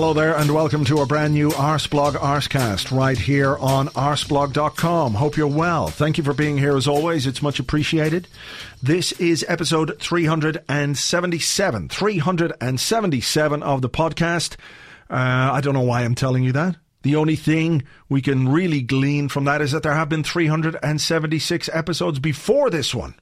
Hello there, and welcome to a brand new Arseblog Arsecast right here on arseblog.com. Hope you're well. Thank you for being here as always. It's much appreciated. This is episode 377. 377 of the podcast. Uh, I don't know why I'm telling you that. The only thing we can really glean from that is that there have been 376 episodes before this one.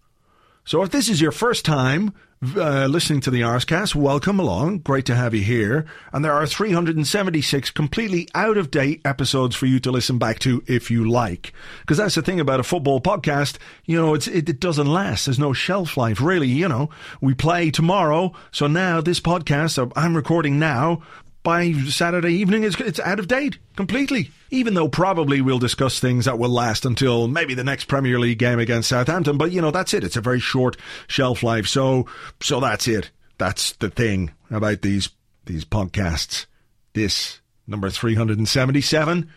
So if this is your first time uh, listening to the Arsecast, welcome along. Great to have you here. And there are 376 completely out of date episodes for you to listen back to if you like. Because that's the thing about a football podcast. You know, it, it doesn't last. There's no shelf life, really. You know, we play tomorrow. So now this podcast, uh, I'm recording now, by Saturday evening, it's, it's out of date completely. Even though probably we'll discuss things that will last until maybe the next Premier League game against Southampton, but you know that's it. It's a very short shelf life, so so that's it. That's the thing about these these podcasts. This number three hundred and seventy seven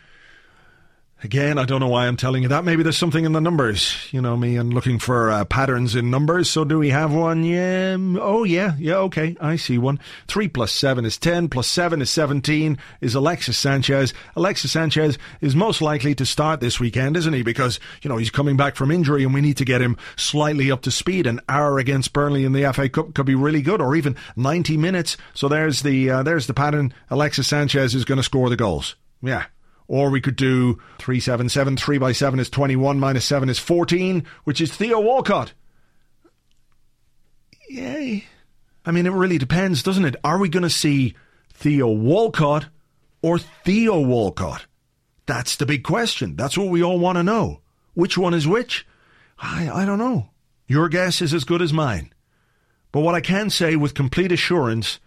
Again, I don't know why I'm telling you that. Maybe there's something in the numbers. You know me and looking for uh, patterns in numbers. So do we have one? Yeah. Oh, yeah. Yeah, okay. I see one. 3 plus 7 is 10, plus 7 is 17, is Alexis Sanchez. Alexis Sanchez is most likely to start this weekend, isn't he? Because, you know, he's coming back from injury and we need to get him slightly up to speed. An hour against Burnley in the FA Cup could be really good, or even 90 minutes. So there's the, uh, there's the pattern. Alexis Sanchez is going to score the goals. Yeah. Or we could do 377, 3 by 7 is 21, minus 7 is 14, which is Theo Walcott. Yay. I mean, it really depends, doesn't it? Are we going to see Theo Walcott or Theo Walcott? That's the big question. That's what we all want to know. Which one is which? I, I don't know. Your guess is as good as mine. But what I can say with complete assurance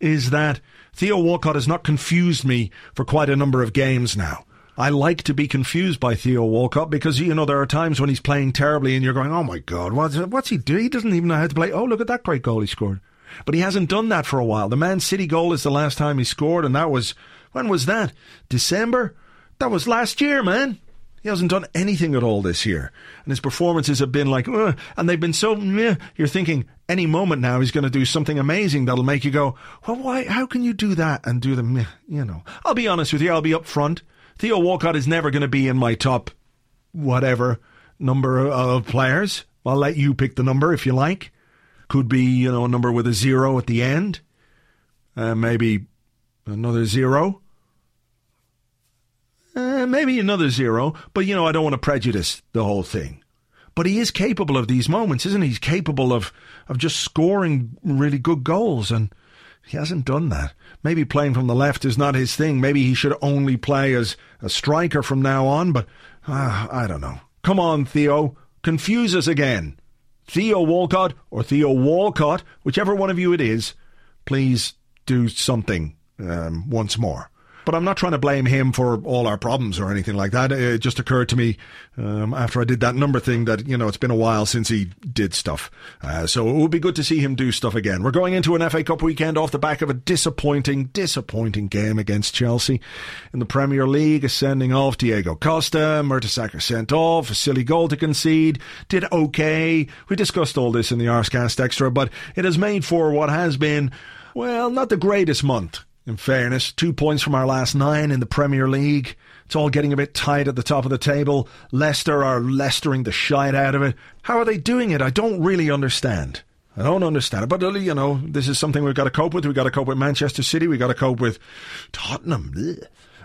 is that Theo Walcott has not confused me for quite a number of games now. I like to be confused by Theo Walcott because, you know, there are times when he's playing terribly and you're going, oh my God, what's, what's he doing? He doesn't even know how to play. Oh, look at that great goal he scored. But he hasn't done that for a while. The Man City goal is the last time he scored, and that was, when was that? December? That was last year, man. He hasn't done anything at all this year. And his performances have been like, Ugh, and they've been so, you're thinking any moment now he's going to do something amazing that'll make you go, well, why, how can you do that and do the, you know. I'll be honest with you, I'll be up front. Theo Walcott is never going to be in my top, whatever, number of players. I'll let you pick the number if you like. Could be, you know, a number with a zero at the end. Uh, maybe another zero. Uh, maybe another zero, but you know, I don't want to prejudice the whole thing. But he is capable of these moments, isn't he? He's capable of, of just scoring really good goals, and he hasn't done that. Maybe playing from the left is not his thing. Maybe he should only play as a striker from now on, but uh, I don't know. Come on, Theo. Confuse us again. Theo Walcott or Theo Walcott, whichever one of you it is, please do something um, once more. But I'm not trying to blame him for all our problems or anything like that. It just occurred to me um, after I did that number thing that, you know, it's been a while since he did stuff. Uh, so it would be good to see him do stuff again. We're going into an FA Cup weekend off the back of a disappointing, disappointing game against Chelsea in the Premier League, sending off Diego Costa, Mertesacker sent off, a silly goal to concede, did okay. We discussed all this in the Arsecast Extra, but it has made for what has been, well, not the greatest month in fairness. Two points from our last nine in the Premier League. It's all getting a bit tight at the top of the table. Leicester are Leicestering the shite out of it. How are they doing it? I don't really understand. I don't understand it. But, uh, you know, this is something we've got to cope with. We've got to cope with Manchester City. We've got to cope with Tottenham.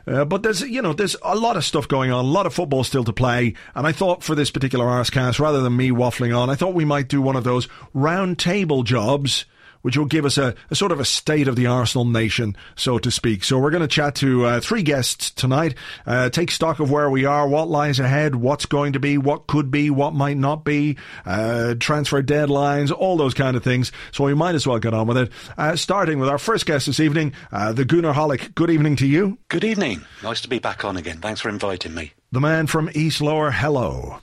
Uh, but there's, you know, there's a lot of stuff going on, a lot of football still to play. And I thought for this particular Arsecast, rather than me waffling on, I thought we might do one of those round table jobs which will give us a, a sort of a state of the Arsenal nation, so to speak. So we're going to chat to uh, three guests tonight, uh, take stock of where we are, what lies ahead, what's going to be, what could be, what might not be, uh, transfer deadlines, all those kind of things. So we might as well get on with it. Uh, starting with our first guest this evening, uh, the Goonerholic. Good evening to you. Good evening. Nice to be back on again. Thanks for inviting me. The man from East Lower, hello.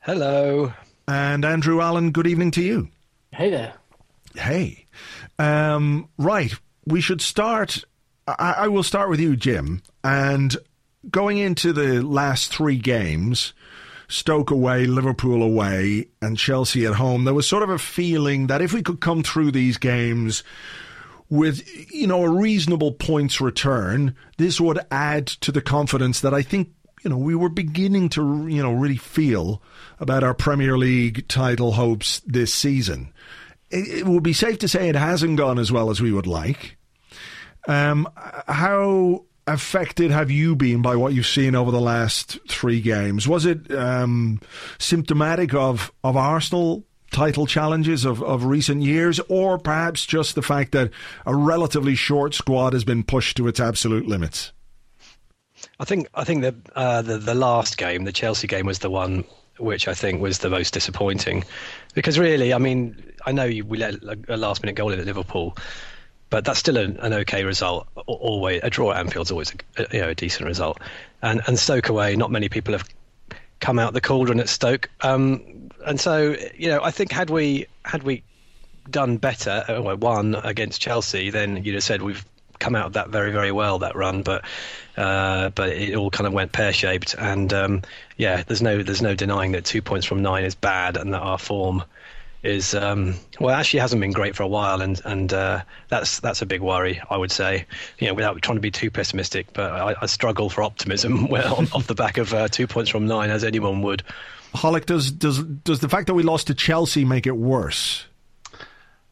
Hello. And Andrew Allen, good evening to you. Hey there. Hey. Um, right. We should start. I, I will start with you, Jim. And going into the last three games, Stoke away, Liverpool away, and Chelsea at home, there was sort of a feeling that if we could come through these games, with you know a reasonable points return, this would add to the confidence that I think you know we were beginning to you know really feel about our Premier League title hopes this season. It, would be safe to say it hasn't gone as well as we would like. Um, how affected have you been by what you've seen over the last three games? Was it um, symptomatic of of Arsenal title challenges of, of recent years, or perhaps just the fact that a relatively short squad has been pushed to its absolute limits? I think I think the, uh, the the last game, the Chelsea game, was the one which I think was the most disappointing, because really, I mean, I know we let a last minute goal in at Liverpool, but that's still an, an okay result. Always a draw at Anfield's always a, you know a decent result, and and Stoke away, not many people have come out the cauldron at Stoke. Um, and so, you know, I think had we had we done better, uh, well, won against Chelsea, then you'd have said we've come out of that very very well that run. But uh, but it all kind of went pear shaped, and um, yeah, there's no there's no denying that two points from nine is bad, and that our form is um, well actually hasn't been great for a while, and and uh, that's that's a big worry, I would say. You know, without trying to be too pessimistic, but I, I struggle for optimism well, off the back of uh, two points from nine, as anyone would. Holic, does does does the fact that we lost to Chelsea make it worse?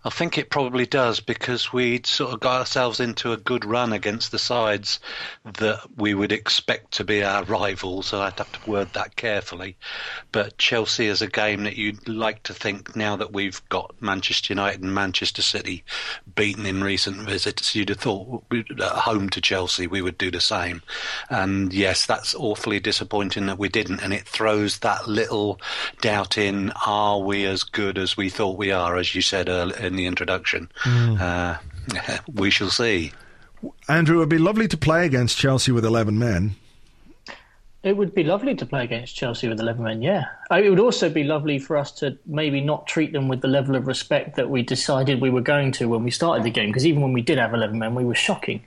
I think it probably does because we'd sort of got ourselves into a good run against the sides that we would expect to be our rivals. So I'd have to word that carefully. But Chelsea is a game that you'd like to think now that we've got Manchester United and Manchester City beaten in recent visits, you'd have thought at home to Chelsea we would do the same. And yes, that's awfully disappointing that we didn't. And it throws that little doubt in: Are we as good as we thought we are? As you said earlier in the introduction. Mm. Uh, we shall see. Andrew, it would be lovely to play against Chelsea with 11 men. It would be lovely to play against Chelsea with 11 men, yeah. It would also be lovely for us to maybe not treat them with the level of respect that we decided we were going to when we started the game, because even when we did have 11 men, we were shocking.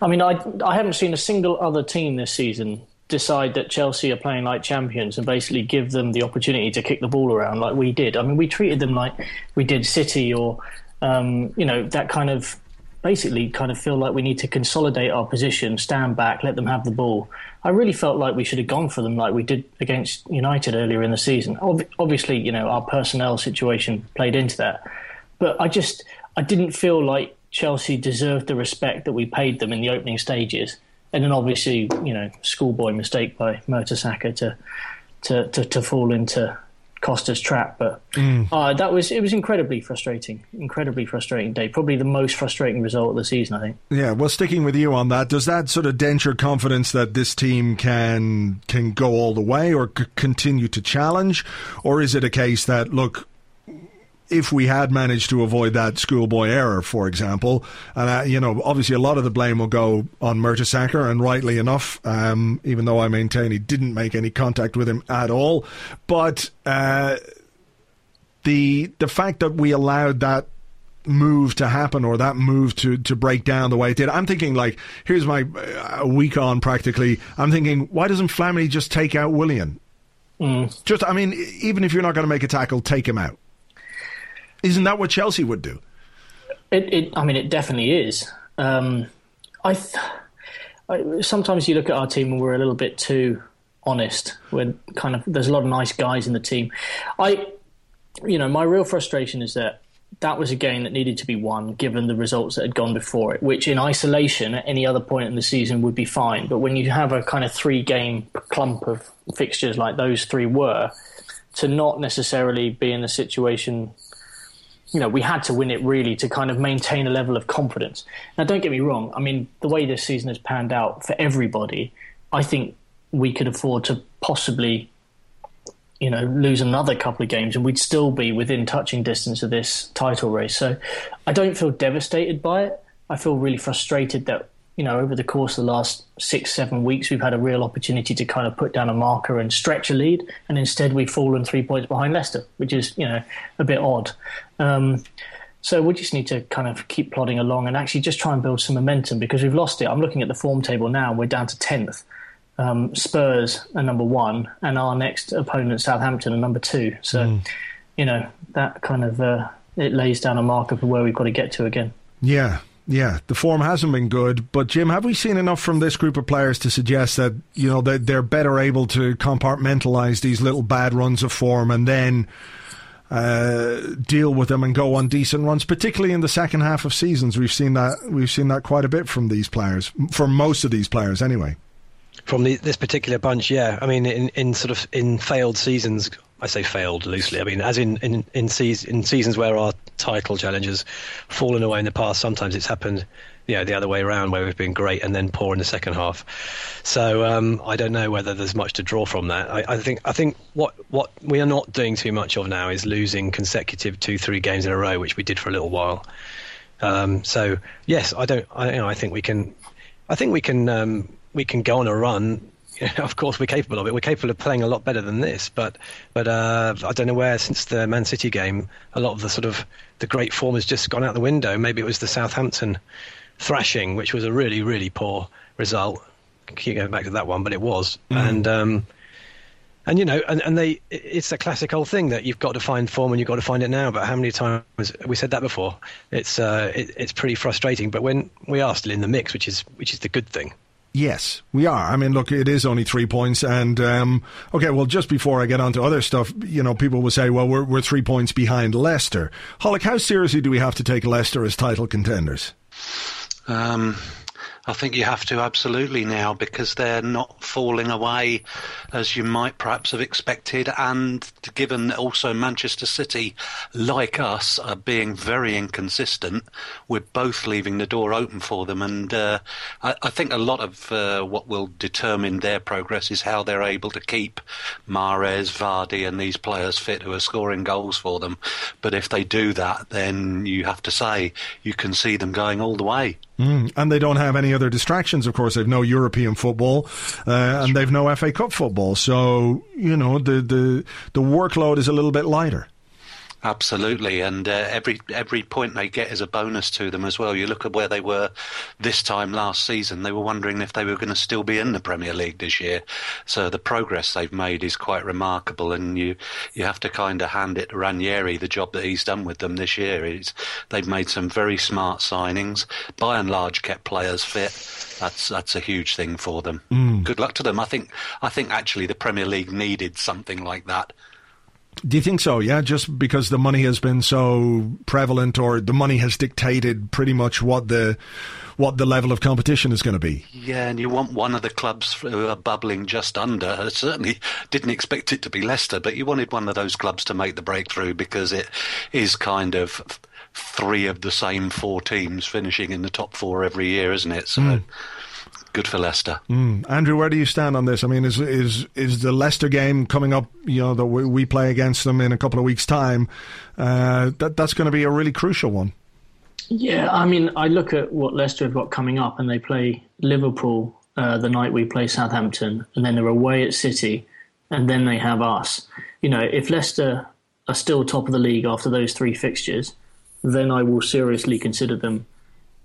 I mean, I, I haven't seen a single other team this season decide that Chelsea are playing like champions and basically give them the opportunity to kick the ball around like we did. I mean, we treated them like we did City or um, you know, that kind of basically kind of feel like we need to consolidate our position, stand back, let them have the ball. I really felt like we should have gone for them like we did against United earlier in the season. Ob- obviously, you know, our personnel situation played into that. But I just, I didn't feel like Chelsea deserved the respect that we paid them in the opening stages. And then obviously, you know, schoolboy mistake by Mertesacker to, to, to, to fall into Costa's trap. But mm. uh, that was it was incredibly frustrating, incredibly frustrating day. Probably the most frustrating result of the season, I think. Yeah, well, sticking with you on that, does that sort of dent your confidence that this team can can go all the way or c- continue to challenge, or is it a case that look? If we had managed to avoid that schoolboy error, for example, and uh, you know, obviously a lot of the blame will go on Mertesacker, and rightly enough, um, even though I maintain he didn't make any contact with him at all, but uh, the the fact that we allowed that move to happen or that move to to break down the way it did. I'm thinking like, here's my uh, week on practically. I'm thinking, why doesn't Flamini just take out Willian? Mm. Just, I mean, even if you're not going to make a tackle, take him out. Isn't that what Chelsea would do? It, it I mean, it definitely is. Um, I, th- I, sometimes you look at our team and we're a little bit too honest. We're kind of there's a lot of nice guys in the team. I, you know, my real frustration is that that was a game that needed to be won given the results that had gone before it, which in isolation at any other point in the season would be fine. But when you have a kind of three game clump of fixtures like those three were, to not necessarily be in a situation you know, we had to win it really to kind of maintain a level of confidence. Now, don't get me wrong. I mean, the way this season has panned out for everybody, I think we could afford to possibly, you know, lose another couple of games and we'd still be within touching distance of this title race. So I don't feel devastated by it. I feel really frustrated that you know, over the course of the last six, seven weeks, we've had a real opportunity to kind of put down a marker and stretch a lead, and instead we've fallen three points behind Leicester, which is, you know, a bit odd. Um, so we just need to kind of keep plodding along and actually just try and build some momentum because we've lost it. I'm looking at the form table now, we're down to 10th. Um, Spurs are number one, and our next opponent, Southampton, are number two. So, mm. you know, that kind of uh, it lays down a marker for where we've got to get to again. Yeah, Yeah, the form hasn't been good. But Jim, have we seen enough from this group of players to suggest that you know that they're better able to compartmentalize these little bad runs of form and then uh, deal with them and go on decent runs, particularly in the second half of seasons. We've seen that we've seen that quite a bit from these players, for most of these players, anyway. From the, this particular bunch, yeah. I mean, in, in sort of in failed seasons, I say failed loosely. I mean, as in in in, in seasons where our title challenges fallen away in the past, sometimes it's happened, you know, the other way around where we've been great and then poor in the second half. So um, I don't know whether there's much to draw from that. I, I, think I think what what we are not doing too much of now is losing consecutive two three games in a row, which we did for a little while. Um, so yes, I don't. I, you know, I think we can. I think we can. Um, we can go on a run. of course, we're capable of it. We're capable of playing a lot better than this. But but uh, I don't know where since the Man City game, a lot of the sort of the great form has just gone out the window. Maybe it was the Southampton thrashing, which was a really really poor result. Keep going back to that one, but it was. Mm. And um, and you know, and, and they it's a classic old thing that you've got to find form and you've got to find it now. But how many times we said that before? It's uh, it, it's pretty frustrating. But when we are still in the mix, which is which is the good thing. Yes, we are. I mean, look, it is only three points, and um, okay. Well, just before I get on to other stuff, you know, people will say, "Well, we're we're three points behind Leicester." Holic, how seriously do we have to take Leicester as title contenders? Um, I think you have to absolutely now because they're not falling away as you might perhaps have expected, and given that also Manchester City, like us, are being very inconsistent, we're both leaving the door open for them. And uh, I, I, think a lot of uh, what will determine their progress is how they're able to keep Mahrez, Vardy, and these players fit who are scoring goals for them. But if they do that, then you have to say you can see them going all the way. Mm, and they don't have any other distractions, of course. They've no European football, uh, and they've no FA Cup football. So, you know, the, the, the workload is a little bit lighter. Absolutely, and uh, every every point they get is a bonus to them as well. You look at where they were this time last season; they were wondering if they were going to still be in the Premier League this year. So the progress they've made is quite remarkable, and you you have to kind of hand it to Ranieri the job that he's done with them this year. It's, they've made some very smart signings, by and large, kept players fit. That's that's a huge thing for them. Mm. Good luck to them. I think I think actually the Premier League needed something like that do you think so? Yeah, just because the money has been so prevalent, or the money has dictated pretty much what the what the level of competition is going to be. Yeah, and you want one of the clubs who are bubbling just under. I certainly didn't expect it to be Leicester, but you wanted one of those clubs to make the breakthrough because it is kind of three of the same four teams finishing in the top four every year, isn't it? So. Mm good for Leicester. Mm. Andrew, where do you stand on this? I mean, is is is the Leicester game coming up? You know, that we play against them in a couple of weeks' time. Uh, that that's going to be a really crucial one. Yeah, I mean, I look at what Leicester have got coming up, and they play Liverpool uh, the night we play Southampton, and then they're away at City, and then they have us. You know, if Leicester are still top of the league after those three fixtures, then I will seriously consider them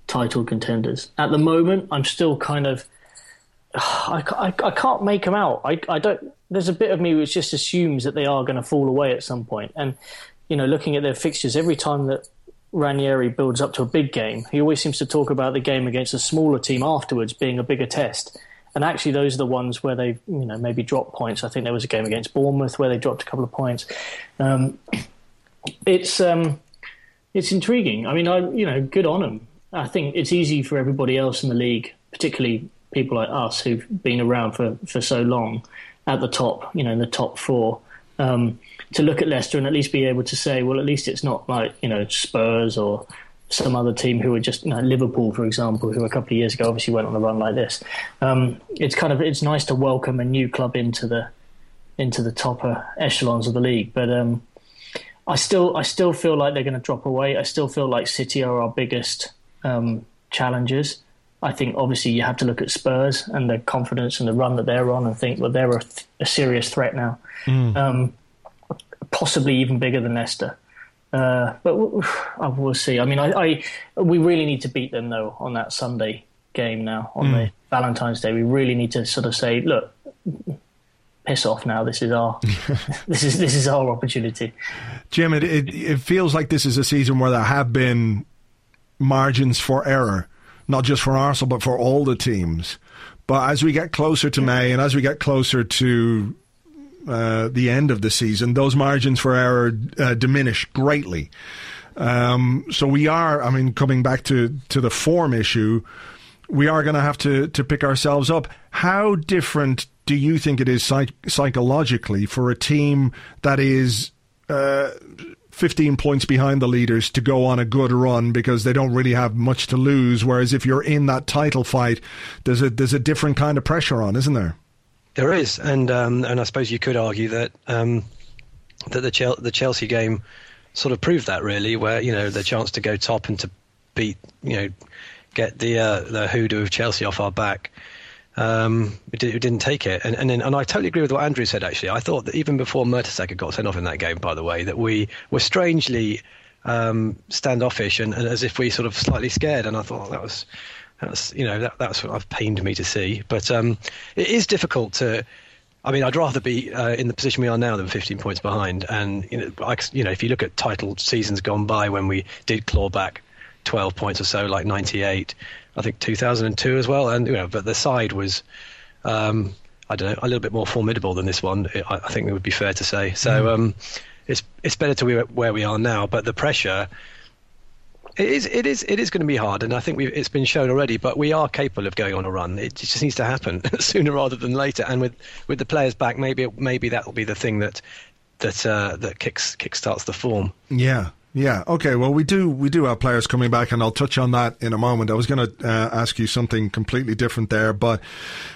title contenders. At the moment, I'm still kind of. I, I, I can't make them out. I, I don't. There's a bit of me which just assumes that they are going to fall away at some point. And you know, looking at their fixtures, every time that Ranieri builds up to a big game, he always seems to talk about the game against a smaller team afterwards being a bigger test. And actually, those are the ones where they, you know, maybe drop points. I think there was a game against Bournemouth where they dropped a couple of points. Um, it's um, it's intriguing. I mean, I you know, good on them. I think it's easy for everybody else in the league, particularly people like us who've been around for, for so long at the top, you know, in the top four, um, to look at Leicester and at least be able to say, well, at least it's not like, you know, Spurs or some other team who are just, you know, Liverpool, for example, who a couple of years ago obviously went on a run like this. Um, it's kind of, it's nice to welcome a new club into the, into the top echelons of the league. But, um, I still, I still feel like they're going to drop away. I still feel like City are our biggest um, challenges. I think obviously you have to look at Spurs and the confidence and the run that they're on and think, well, they're a, th- a serious threat now. Mm. Um, possibly even bigger than Leicester. Uh, but we'll, we'll, see. I mean, I, I, we really need to beat them though on that Sunday game now on mm. the Valentine's Day. We really need to sort of say, look, piss off now. This is our this is this is our opportunity. Jim, it, it, it feels like this is a season where there have been margins for error, not just for Arsenal, but for all the teams. But as we get closer to May and as we get closer to uh, the end of the season, those margins for error uh, diminish greatly. Um, so we are, I mean, coming back to, to the form issue, we are going to have to to pick ourselves up. How different do you think it is psych- psychologically for a team that is uh, 15 points behind the leaders to go on a good run because they don't really have much to lose? Whereas if you're in that title fight, there's a there's a different kind of pressure on, isn't there? There is, and um, and I suppose you could argue that um, that the Chel- the Chelsea game sort of proved that really, where you know the chance to go top and to beat you know get the uh, the hoodoo of Chelsea off our back. Um, we, did, we, didn't take it, and and, then, and I totally agree with what Andrew said. Actually, I thought that even before Mertesacker got sent off in that game, by the way, that we were strangely um, standoffish and, and, as if we sort of slightly scared. And I thought that was that's you know that that's what I've pained me to see. But um, it is difficult to. I mean, I'd rather be uh, in the position we are now than 15 points behind. And you know, I, you know, if you look at title seasons gone by when we did claw back 12 points or so, like 98, I think 2002 as well. And you know, but the side was, um, I don't know, a little bit more formidable than this one. I, I think it would be fair to say. So mm. um, it's it's better to be where we are now, but the pressure. It is, it is, it is going to be hard, and I think it's been shown already. But we are capable of going on a run. It just needs to happen sooner rather than later. And with, with the players back, maybe maybe that will be the thing that that uh, that kicks kickstarts the form. Yeah, yeah. Okay. Well, we do we do have players coming back, and I'll touch on that in a moment. I was going to uh, ask you something completely different there, but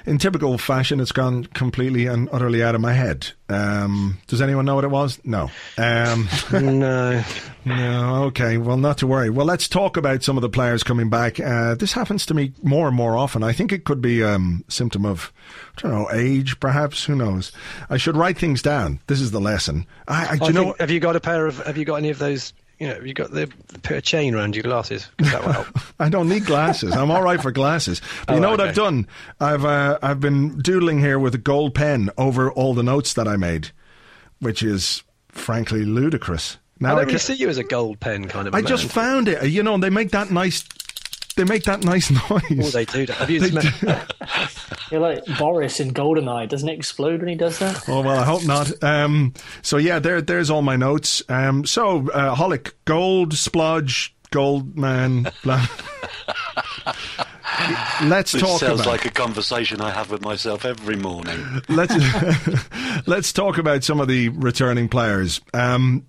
in typical fashion, it's gone completely and utterly out of my head. Um, does anyone know what it was? No. Um, no. No. Okay. Well, not to worry. Well, let's talk about some of the players coming back. Uh, this happens to me more and more often. I think it could be a um, symptom of, I don't know, age, perhaps. Who knows? I should write things down. This is the lesson. I, I, I you know, have you got a pair of? Have you got any of those you know, you got the, pair of chain around your glasses. That will help. I don't need glasses. I'm all right for glasses. But oh, you know okay. what I've done? I've uh, I've been doodling here with a gold pen over all the notes that I made, which is frankly ludicrous. Now I don't I really see you as a gold pen kind of. I man. just found it. You know, they make that nice they make that nice noise. Oh, they do. Have you You're like Boris in Goldeneye. Doesn't it explode when he does that? Oh well, I hope not. Um, so yeah, there, there's all my notes. Um, so uh, Holic, gold splodge, gold man. let's this talk. Sounds about, like a conversation I have with myself every morning. Let's let's talk about some of the returning players. Um,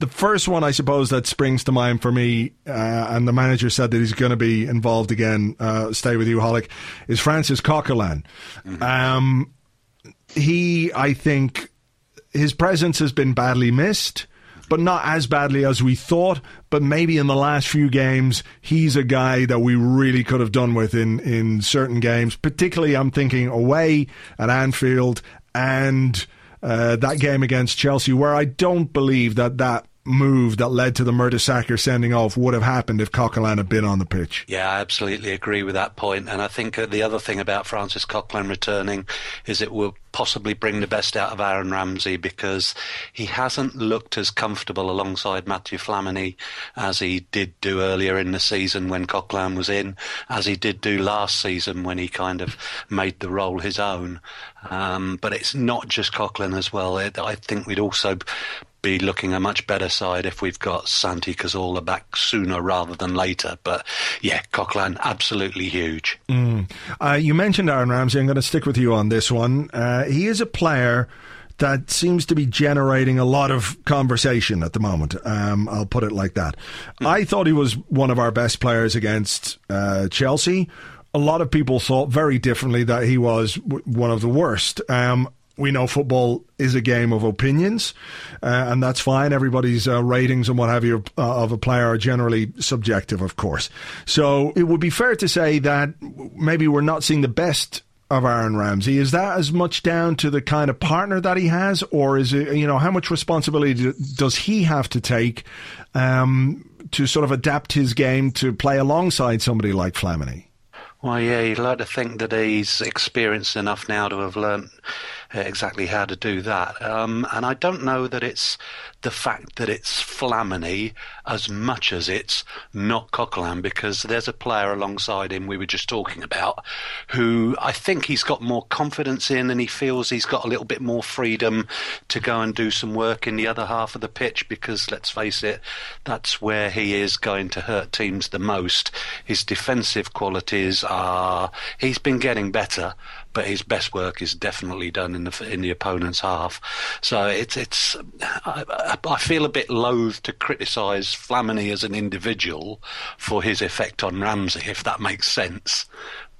the first one, I suppose, that springs to mind for me, uh, and the manager said that he's going to be involved again. Uh, stay with you, Holic. Is Francis Coquelin? Mm-hmm. Um, he, I think, his presence has been badly missed, but not as badly as we thought. But maybe in the last few games, he's a guy that we really could have done with in in certain games. Particularly, I'm thinking away at Anfield and. Uh, that game against Chelsea, where I don't believe that that move that led to the Mertesacker sending off would have happened if Coquelin had been on the pitch. Yeah, I absolutely agree with that point. And I think uh, the other thing about Francis Coquelin returning is it will possibly bring the best out of Aaron Ramsey because he hasn't looked as comfortable alongside Matthew Flamini as he did do earlier in the season when Coquelin was in, as he did do last season when he kind of made the role his own. Um, but it's not just Coquelin as well. It, I think we'd also be looking a much better side if we've got Santi Cazorla back sooner rather than later. But yeah, Coquelin, absolutely huge. Mm. Uh, you mentioned Aaron Ramsey. I'm going to stick with you on this one. Uh, he is a player that seems to be generating a lot of conversation at the moment. Um, I'll put it like that. Mm. I thought he was one of our best players against uh, Chelsea. A lot of people thought very differently that he was w- one of the worst. Um, we know football is a game of opinions, uh, and that's fine. Everybody's uh, ratings and what have you uh, of a player are generally subjective, of course. So it would be fair to say that maybe we're not seeing the best of Aaron Ramsey. Is that as much down to the kind of partner that he has, or is it, you know, how much responsibility does he have to take um, to sort of adapt his game to play alongside somebody like Flamini? Well, yeah, you'd like to think that he's experienced enough now to have learnt exactly how to do that. Um, and I don't know that it's the fact that it's Flamini as much as it's not Coquelin because there's a player alongside him we were just talking about who I think he's got more confidence in and he feels he's got a little bit more freedom to go and do some work in the other half of the pitch because let's face it, that's where he is going to hurt teams the most. His defensive qualities are, he's been getting better, but his best work is definitely done in the in the opponent's half. So it's it's I, I feel a bit loath to criticise Flamini as an individual for his effect on Ramsey, if that makes sense.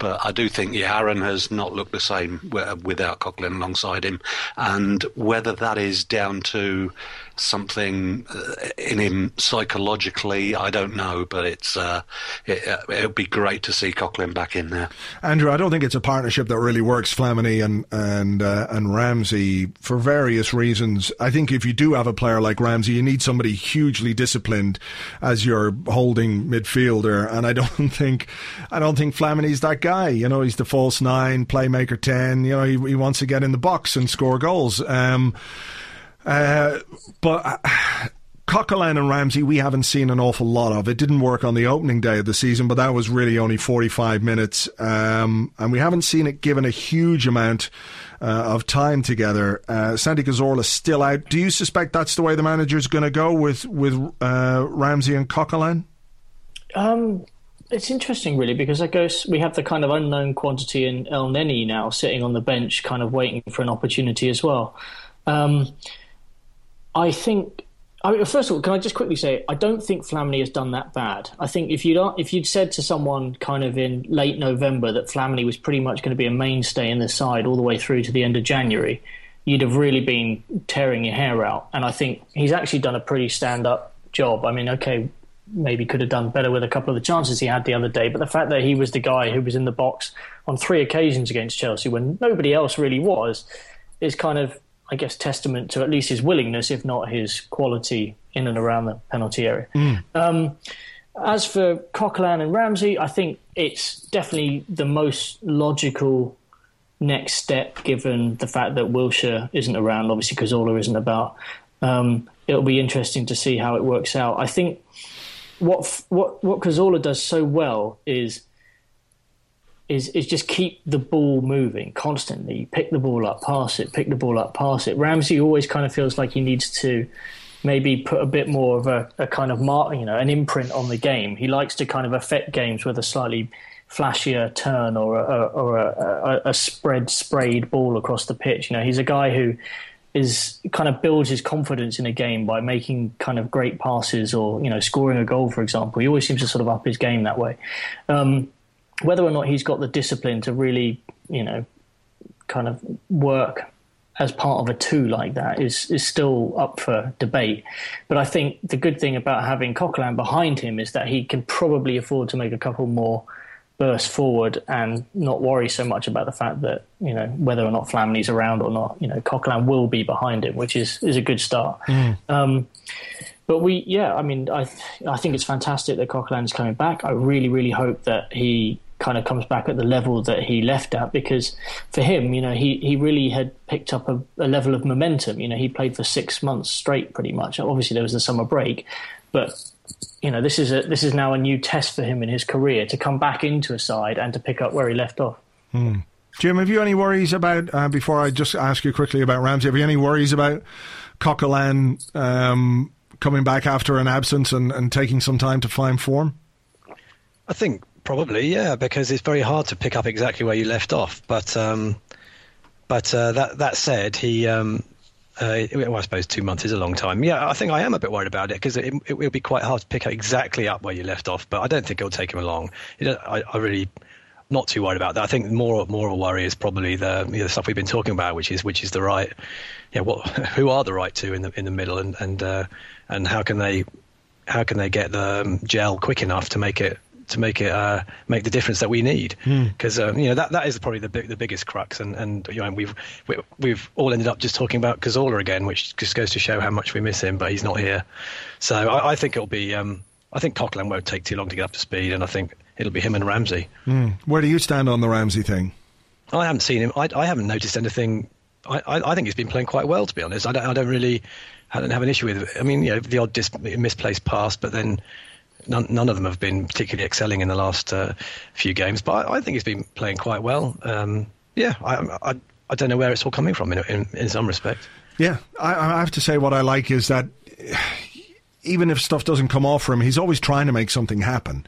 But I do think, yeah, has not looked the same without Coquelin alongside him. And whether that is down to something uh, in him psychologically. I don't know, but it's uh, it, uh, would be great to see Coquelin back in there. Andrew, I don't think it's a partnership that really works, Flamini and and uh, and Ramsey for various reasons. I think if you do have a player like Ramsey, you need somebody hugely disciplined as your holding midfielder, and I don't think I don't think Flamini's that guy. You know, he's the false nine, playmaker ten. You know, he, he wants to get in the box and score goals. Um, uh, but uh, and Ramsey, we haven't seen an awful lot of. It didn't work on the opening day of the season, but that was really only 45 minutes. Um, and we haven't seen it given a huge amount uh, of time together. Uh, Santi Cazorla still out. Do you suspect that's the way the manager's going to go with, with uh, Ramsey and Coquelin? Um, it's interesting, really, because I guess we have the kind of unknown quantity in Elneny now sitting on the bench, kind of waiting for an opportunity as well. Um, I think. I mean, first of all, can I just quickly say I don't think Flamini has done that bad. I think if you'd if you'd said to someone kind of in late November that Flamini was pretty much going to be a mainstay in the side all the way through to the end of January, you'd have really been tearing your hair out. And I think he's actually done a pretty stand up job. I mean, okay, maybe could have done better with a couple of the chances he had the other day, but the fact that he was the guy who was in the box on three occasions against Chelsea when nobody else really was is kind of I guess, testament to at least his willingness, if not his quality, in and around the penalty area. Mm. Um, as for Coquelin and Ramsey, I think it's definitely the most logical next step, given the fact that Wilshere isn't around, obviously Cazorla isn't about. Um, it'll be interesting to see how it works out. I think what what what Cazorla does so well is is is just keep the ball moving constantly. Pick the ball up, pass it, pick the ball up, pass it. Ramsey always kind of feels like he needs to maybe put a bit more of a, a kind of mark, you know, an imprint on the game. He likes to kind of affect games with a slightly flashier turn or a, or a, a, a spread sprayed ball across the pitch. You know, he's a guy who is kind of builds his confidence in a game by making kind of great passes or you know scoring a goal, for example. He always seems to sort of up his game that way. Um, whether or not he's got the discipline to really, you know, kind of work as part of a two like that is is still up for debate. But I think the good thing about having Coquelin behind him is that he can probably afford to make a couple more bursts forward and not worry so much about the fact that you know whether or not Flamini's around or not. You know, Coquelin will be behind him, which is is a good start. Mm. Um, but we, yeah, I mean, I I think it's fantastic that Coquelin is coming back. I really, really hope that he kind of comes back at the level that he left at because for him, you know, he, he really had picked up a, a, level of momentum. You know, he played for six months straight pretty much. Obviously, there was the summer break, but you know, this is a this is now a new test for him in his career to come back into a side and to pick up where he left off. Hmm. Jim, have you any worries about? Uh, before I just ask you quickly about Ramsey, have you any worries about Coquelin um, coming back after an absence and, and taking some time to find form? I think Probably, yeah, because it's very hard to pick up exactly where you left off. But um, but uh, that that said, he. Um, uh, well, I suppose two months is a long time. Yeah, I think I am a bit worried about it because it, it, will be quite hard to pick up exactly up where you left off. But I don't think it'll take him long. I, I really not too worried about that. I think more more of a worry is probably the, you know, the stuff we've been talking about, which is which is the right, yeah, what who are the right two in the in the middle, and and uh, and how can they how can they get the um, gel quick enough to make it to make it uh, make the difference that we need. Because hmm. mm. um, you know that that is probably the big, the biggest crux, and and you know we've we, have we have all ended up just talking about Cazorla again, which just goes to show how much we miss him. But he's not here, so I, I think it'll be. Um, I think Coquelin won't take too long to get up to speed, and I think it'll be him and Ramsey. Mm. Where do you stand on the Ramsey thing? I haven't seen him. I, I haven't noticed anything I, I think he's been playing quite well, to be honest. I don't, I don't really, I don't have an issue with. It. I mean, you know, the odd dis- misplaced pass, but then none, none of them have been particularly excelling in the last uh, few games. But I, I, think he's been playing quite well. Um, yeah, I, I, I, don't know where it's all coming from in, in, in some respect. Yeah, I, I have to say what I like is that even if stuff doesn't come off for him, he's always trying to make something happen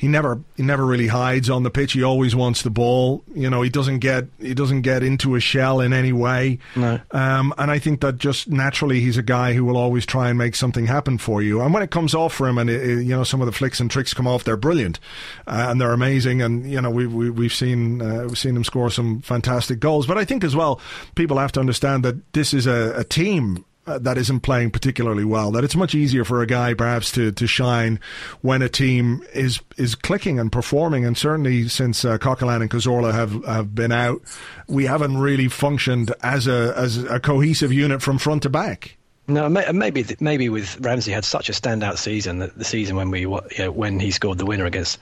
he never he never really hides on the pitch. He always wants the ball. You know, he doesn't get he doesn't get into a shell in any way. No. Um, and I think that just naturally he's a guy who will always try and make something happen for you. And when it comes off for him, and it, it, you know some of the flicks and tricks come off, they're brilliant uh, and they're amazing. And you know we, we we've seen uh, we've seen him score some fantastic goals. But I think as well people have to understand that this is a, a team uh, that isn't playing particularly well. That it's much easier for a guy perhaps to, to shine when a team is is clicking and performing. And certainly since uh, Coquelin and Cazorla have, have been out, we haven't really functioned as a as a cohesive unit from front to back. No, maybe maybe with Ramsey had such a standout season that the season when we you know, when he scored the winner against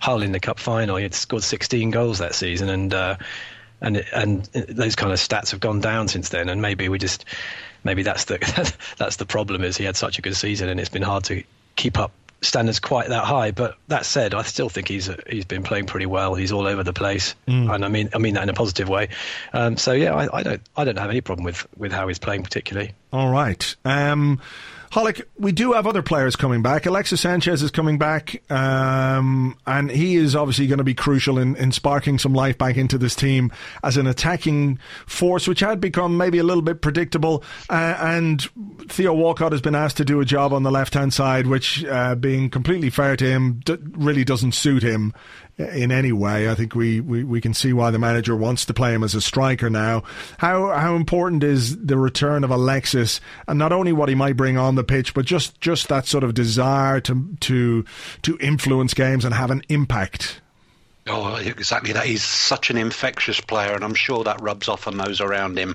Hull in the cup final, he had scored 16 goals that season, and uh, and and those kind of stats have gone down since then. And maybe we just maybe that's the that's the problem is he had such a good season and it's been hard to keep up standards quite that high. But that said, I still think he's he's been playing pretty well. He's all over the place, mm. and I mean I mean that in a positive way. Um, so yeah, I, I, don't I don't have any problem with with how he's playing particularly. All right. Um, Holic, we do have other players coming back. Alexis Sanchez is coming back, um, and he is obviously going to be crucial in, in sparking some life back into this team as an attacking force, which had become maybe a little bit predictable. Uh, and Theo Walcott has been asked to do a job on the left hand side, which, uh, being completely fair to him, d- really doesn't suit him in any way. I think we, we, we can see why the manager wants to play him as a striker now. How how important is the return of Alexis, and not only what he might bring on the pitch, but just, just that sort of desire to to to influence games and have an impact. Oh, exactly that. He's such an infectious player, and I'm sure that rubs off on those around him.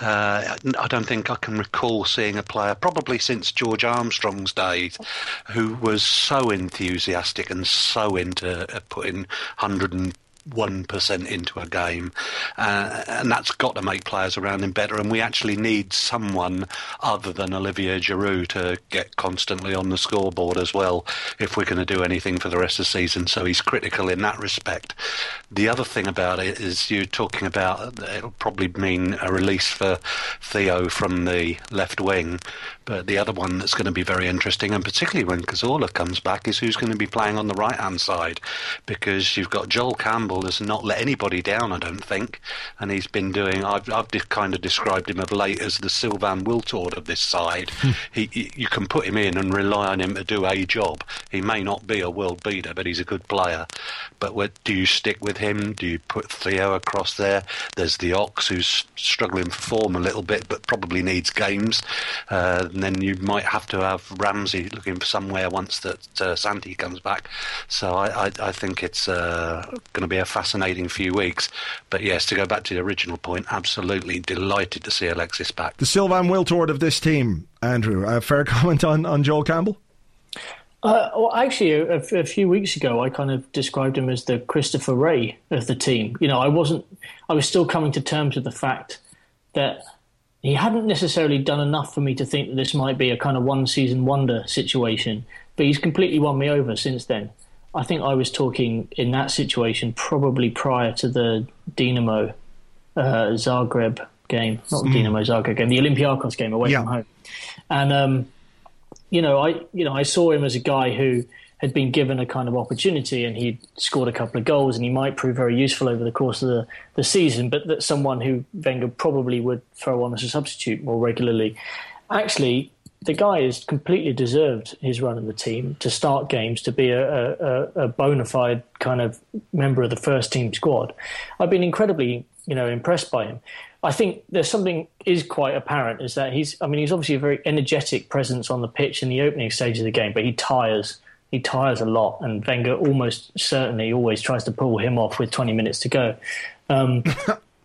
Uh, I don't think I can recall seeing a player, probably since George Armstrong's days, who was so enthusiastic and so into putting 100 1% into a game. Uh, and that's got to make players around him better. And we actually need someone other than Olivier Giroud to get constantly on the scoreboard as well if we're going to do anything for the rest of the season. So he's critical in that respect. The other thing about it is you're talking about it'll probably mean a release for Theo from the left wing. But the other one that's going to be very interesting, and particularly when Cazorla comes back, is who's going to be playing on the right hand side because you've got Joel Campbell has not let anybody down, I don't think. And he's been doing, I've, I've kind of described him of late as the Sylvain Wiltord of this side. Hmm. he, he, you can put him in and rely on him to do a job. He may not be a world beater, but he's a good player. But what, do you stick with him? Do you put Theo across there? There's the Ox who's struggling for form a little bit, but probably needs games. Uh, and then you might have to have Ramsey looking for somewhere once that uh, Santi comes back. So I, I, I think it's uh, going to be a fascinating few weeks. But yes, to go back to the original point, absolutely delighted to see Alexis back. The Sylvain Wiltord of this team, Andrew. A fair comment on, on Joel Campbell? Uh, well, actually, a, a, few weeks ago, I kind of described him as the Christopher Wreh of the team. You know, I wasn't, I was still coming to terms with the fact that he hadn't necessarily done enough for me to think that this might be a kind of one season wonder situation, but he's completely won me over since then. I think I was talking in that situation probably prior to the Dinamo uh, Zagreb game, not mm. Dinamo Zagreb game, the Olympiacos game away yeah. from home. And um, you know, I you know I saw him as a guy who had been given a kind of opportunity and he'd scored a couple of goals and he might prove very useful over the course of the, the season, but that someone who Wenger probably would throw on as a substitute more regularly. Actually, the guy has completely deserved his run in the team to start games, to be a, a, a bona fide kind of member of the first team squad. I've been incredibly, you know, impressed by him. I think there's something is quite apparent is that he's, I mean, he's obviously a very energetic presence on the pitch in the opening stage of the game, but he tires. He tires a lot, and Wenger almost certainly always tries to pull him off with 20 minutes to go. Um,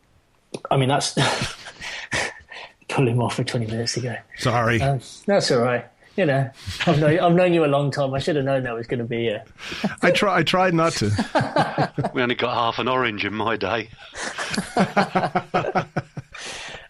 I mean, that's pull him off for 20 minutes ago. Sorry. Um, that's all right. You know, I've known, I've known you a long time. I should have known that was going to be you. I try. I tried not to. we only got half an orange in my day.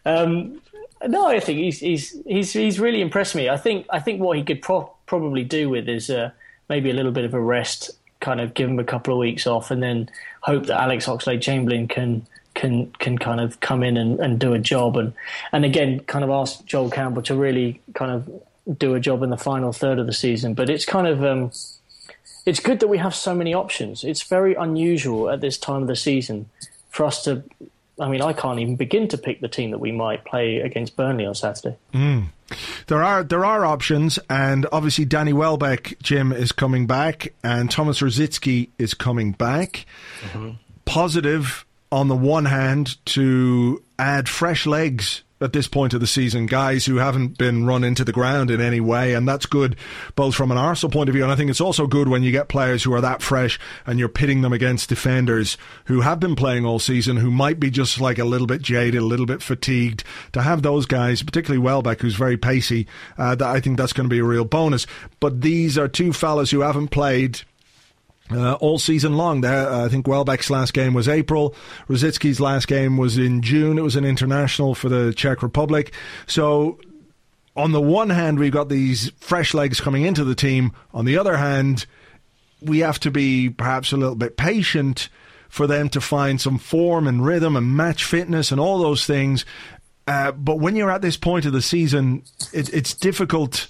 Um, no, I think he's he's he's he's really impressed me. I think I think what he could pro- probably do with is uh, maybe a little bit of a rest, kind of give him a couple of weeks off, and then hope that Alex Oxlade Chamberlain can can can kind of come in and, and do a job, and and again kind of ask Joel Campbell to really kind of do a job in the final third of the season. But it's kind of um, it's good that we have so many options. It's very unusual at this time of the season for us to I mean, I can't even begin to pick the team that we might play against Burnley on Saturday. Mm. There are there are options, and obviously Danny Welbeck, Jim is coming back, and Thomas Rosicky is coming back. Mm-hmm. Positive on the one hand to add fresh legs at this point of the season, guys who haven't been run into the ground in any way, and that's good both from an Arsenal point of view, and I think it's also good when you get players who are that fresh and you're pitting them against defenders who have been playing all season, who might be just like a little bit jaded, a little bit fatigued. To have those guys, particularly Welbeck, who's very pacey, uh, that I think that's going to be a real bonus. But these are two fellas who haven't played uh, all season long. Uh, I think Welbeck's last game was April. Rosicky's last game was in June. It was an international for the Czech Republic. So, on the one hand, we've got these fresh legs coming into the team. On the other hand, we have to be perhaps a little bit patient for them to find some form and rhythm and match fitness and all those things. Uh, but when you're at this point of the season, it, it's difficult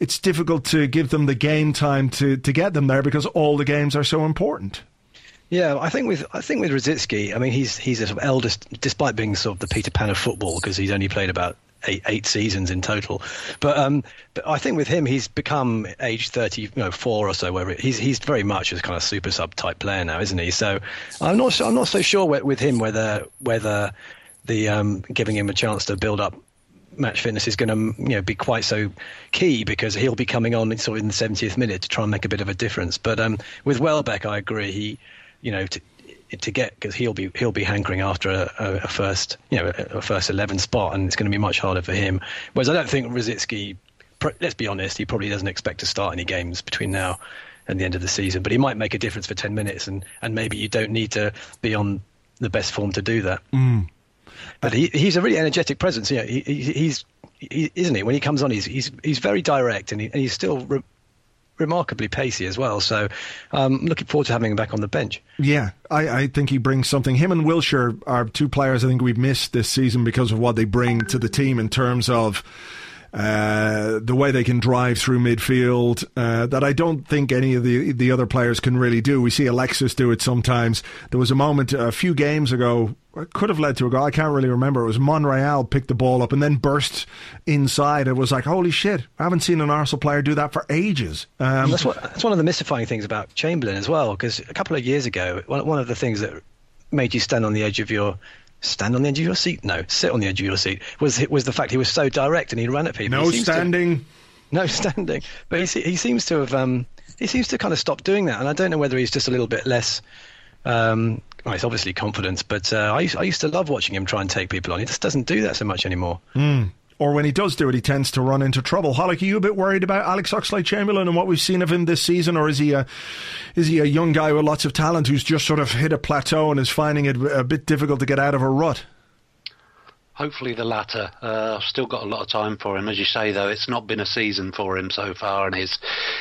it's difficult to give them the game time to, to get them there because all the games are so important. Yeah, I think with I think with Rosicky, I mean he's he's a sort of eldest, despite being sort of the Peter Pan of football because he's only played about eight, eight seasons in total. But um, but I think with him, he's become age thirty, you know, four or so. Where he's he's very much a kind of super sub type player now, isn't he? So I'm not I'm not so sure with him whether whether the um, giving him a chance to build up match fitness is going to you know be quite so key because he'll be coming on sort of in the 70th minute to try and make a bit of a difference. But um, with Welbeck, I agree. He, you know, to, to get because he'll be he'll be hankering after a, a, first you know a, first 11 spot, and it's going to be much harder for him. Whereas I don't think Rosicky, let's be honest, he probably doesn't expect to start any games between now and the end of the season. But he might make a difference for 10 minutes, and and maybe you don't need to be on the best form to do that. Mm. But he, he's a really energetic presence. Yeah, he, he, he's he, isn't he? When he comes on, he's he's he's very direct and, he, and he's still re- remarkably pacey as well. So I'm um, looking forward to having him back on the bench. Yeah, I, I think he brings something. Him and Wilshere are two players I think we've missed this season because of what they bring to the team in terms of uh, the way they can drive through midfield uh, that I don't think any of the the other players can really do. We see Alexis do it sometimes. There was a moment a few games ago could have led to a goal. I can't really remember. It was Monreal picked the ball up and then burst inside. It was like, holy shit! I haven't seen an Arsenal player do that for ages. Um, that's, what, that's one of the mystifying things about Chamberlain as well. Because a couple of years ago, one, one of the things that made you stand on the edge of your stand on the edge of your seat. No, sit on the edge of your seat. Was was the fact he was so direct and he ran at people. No standing. To, no standing. But he he seems to have um, he seems to kind of stop doing that, and I don't know whether he's just a little bit less. Um, well, it's obviously confidence, but uh, I, used, I used to love watching him try and take people on. He just doesn't do that so much anymore. Mm or when he does do it, he tends to run into trouble. Holic, are you a bit worried about Alex Oxlade Chamberlain and what we've seen of him this season, or is he a is he a young guy with lots of talent who's just sort of hit a plateau and is finding it a bit difficult to get out of a rut? Hopefully the latter. Uh, I've still got a lot of time for him. As you say, though, it's not been a season for him so far, and his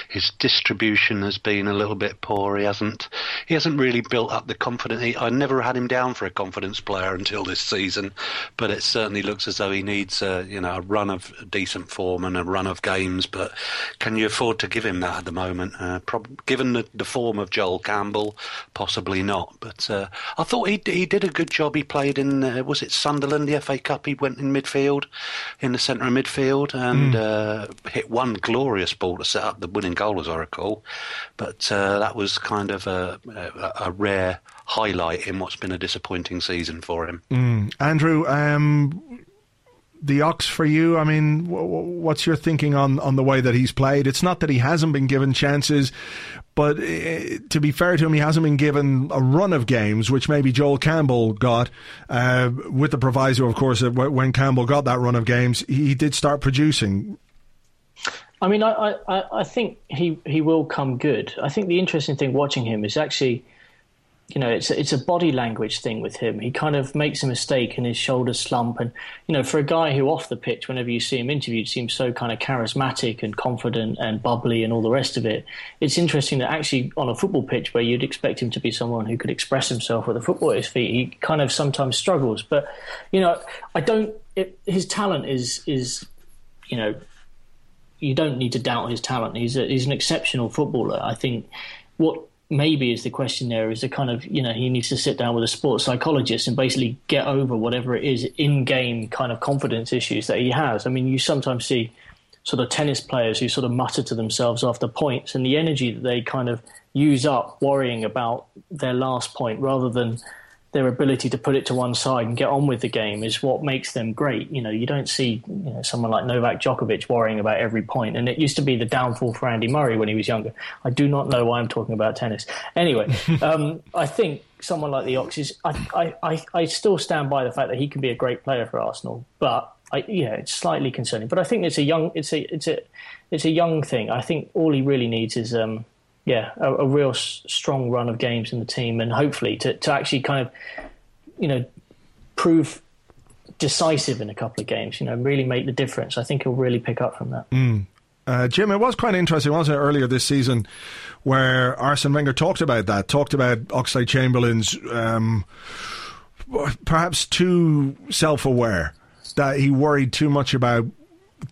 his distribution has been a little bit poor. He hasn't he hasn't really built up the confidence. I never had him down for a confidence player until this season, but it certainly looks as though he needs a you know a run of decent form and a run of games. But can you afford to give him that at the moment? Uh, prob- given the, the, form of Joel Campbell, possibly not. But uh, I thought he he did a good job. He played in uh, was it Sunderland the FA Cup, he went in midfield, in the centre of midfield, and mm. uh, hit one glorious ball to set up the winning goal, as I recall. But uh, that was kind of a, a, a, rare highlight in what's been a disappointing season for him. Mm. Andrew, um, the Ox for you? I mean, what's your thinking on, on the way that he's played? It's not that he hasn't been given chances, but uh, to be fair to him, he hasn't been given a run of games, which maybe Joel Campbell got, uh, with the proviso, of course, that when Campbell got that run of games, he did start producing. I mean, I, I, I think he, he will come good. I think the interesting thing watching him is actually you know, it's it's a body language thing with him. He kind of makes a mistake and his shoulders slump. And you know, for a guy who off the pitch, whenever you see him interviewed, seems so kind of charismatic and confident and bubbly and all the rest of it. It's interesting that actually on a football pitch where you'd expect him to be someone who could express himself with a football at his feet, he kind of sometimes struggles. But you know, I don't. It, his talent is is you know, you don't need to doubt his talent. He's a, he's an exceptional footballer. I think what maybe is the question there is a kind of you know he needs to sit down with a sports psychologist and basically get over whatever it is in game kind of confidence issues that he has. I mean, you sometimes see sort of tennis players who sort of mutter to themselves after points and the energy that they kind of use up worrying about their last point rather than their ability to put it to one side and get on with the game is what makes them great. You know, you don't see you know, someone like Novak Djokovic worrying about every point, and it used to be the downfall for Andy Murray when he was younger. I do not know why I'm talking about tennis. Anyway, um, I think someone like the Ox is. I, I, I still stand by the fact that he can be a great player for Arsenal, but I, yeah, it's slightly concerning. But I think it's a young, it's a, it's a, it's a young thing. I think all he really needs is. Um, yeah, a, a real s- strong run of games in the team, and hopefully to, to actually kind of, you know, prove decisive in a couple of games. You know, really make the difference. I think he'll really pick up from that. Mm. Uh, Jim, it was quite interesting, wasn't it, earlier this season, where Arsene Wenger talked about that, talked about Oxlade Chamberlain's um, perhaps too self-aware that he worried too much about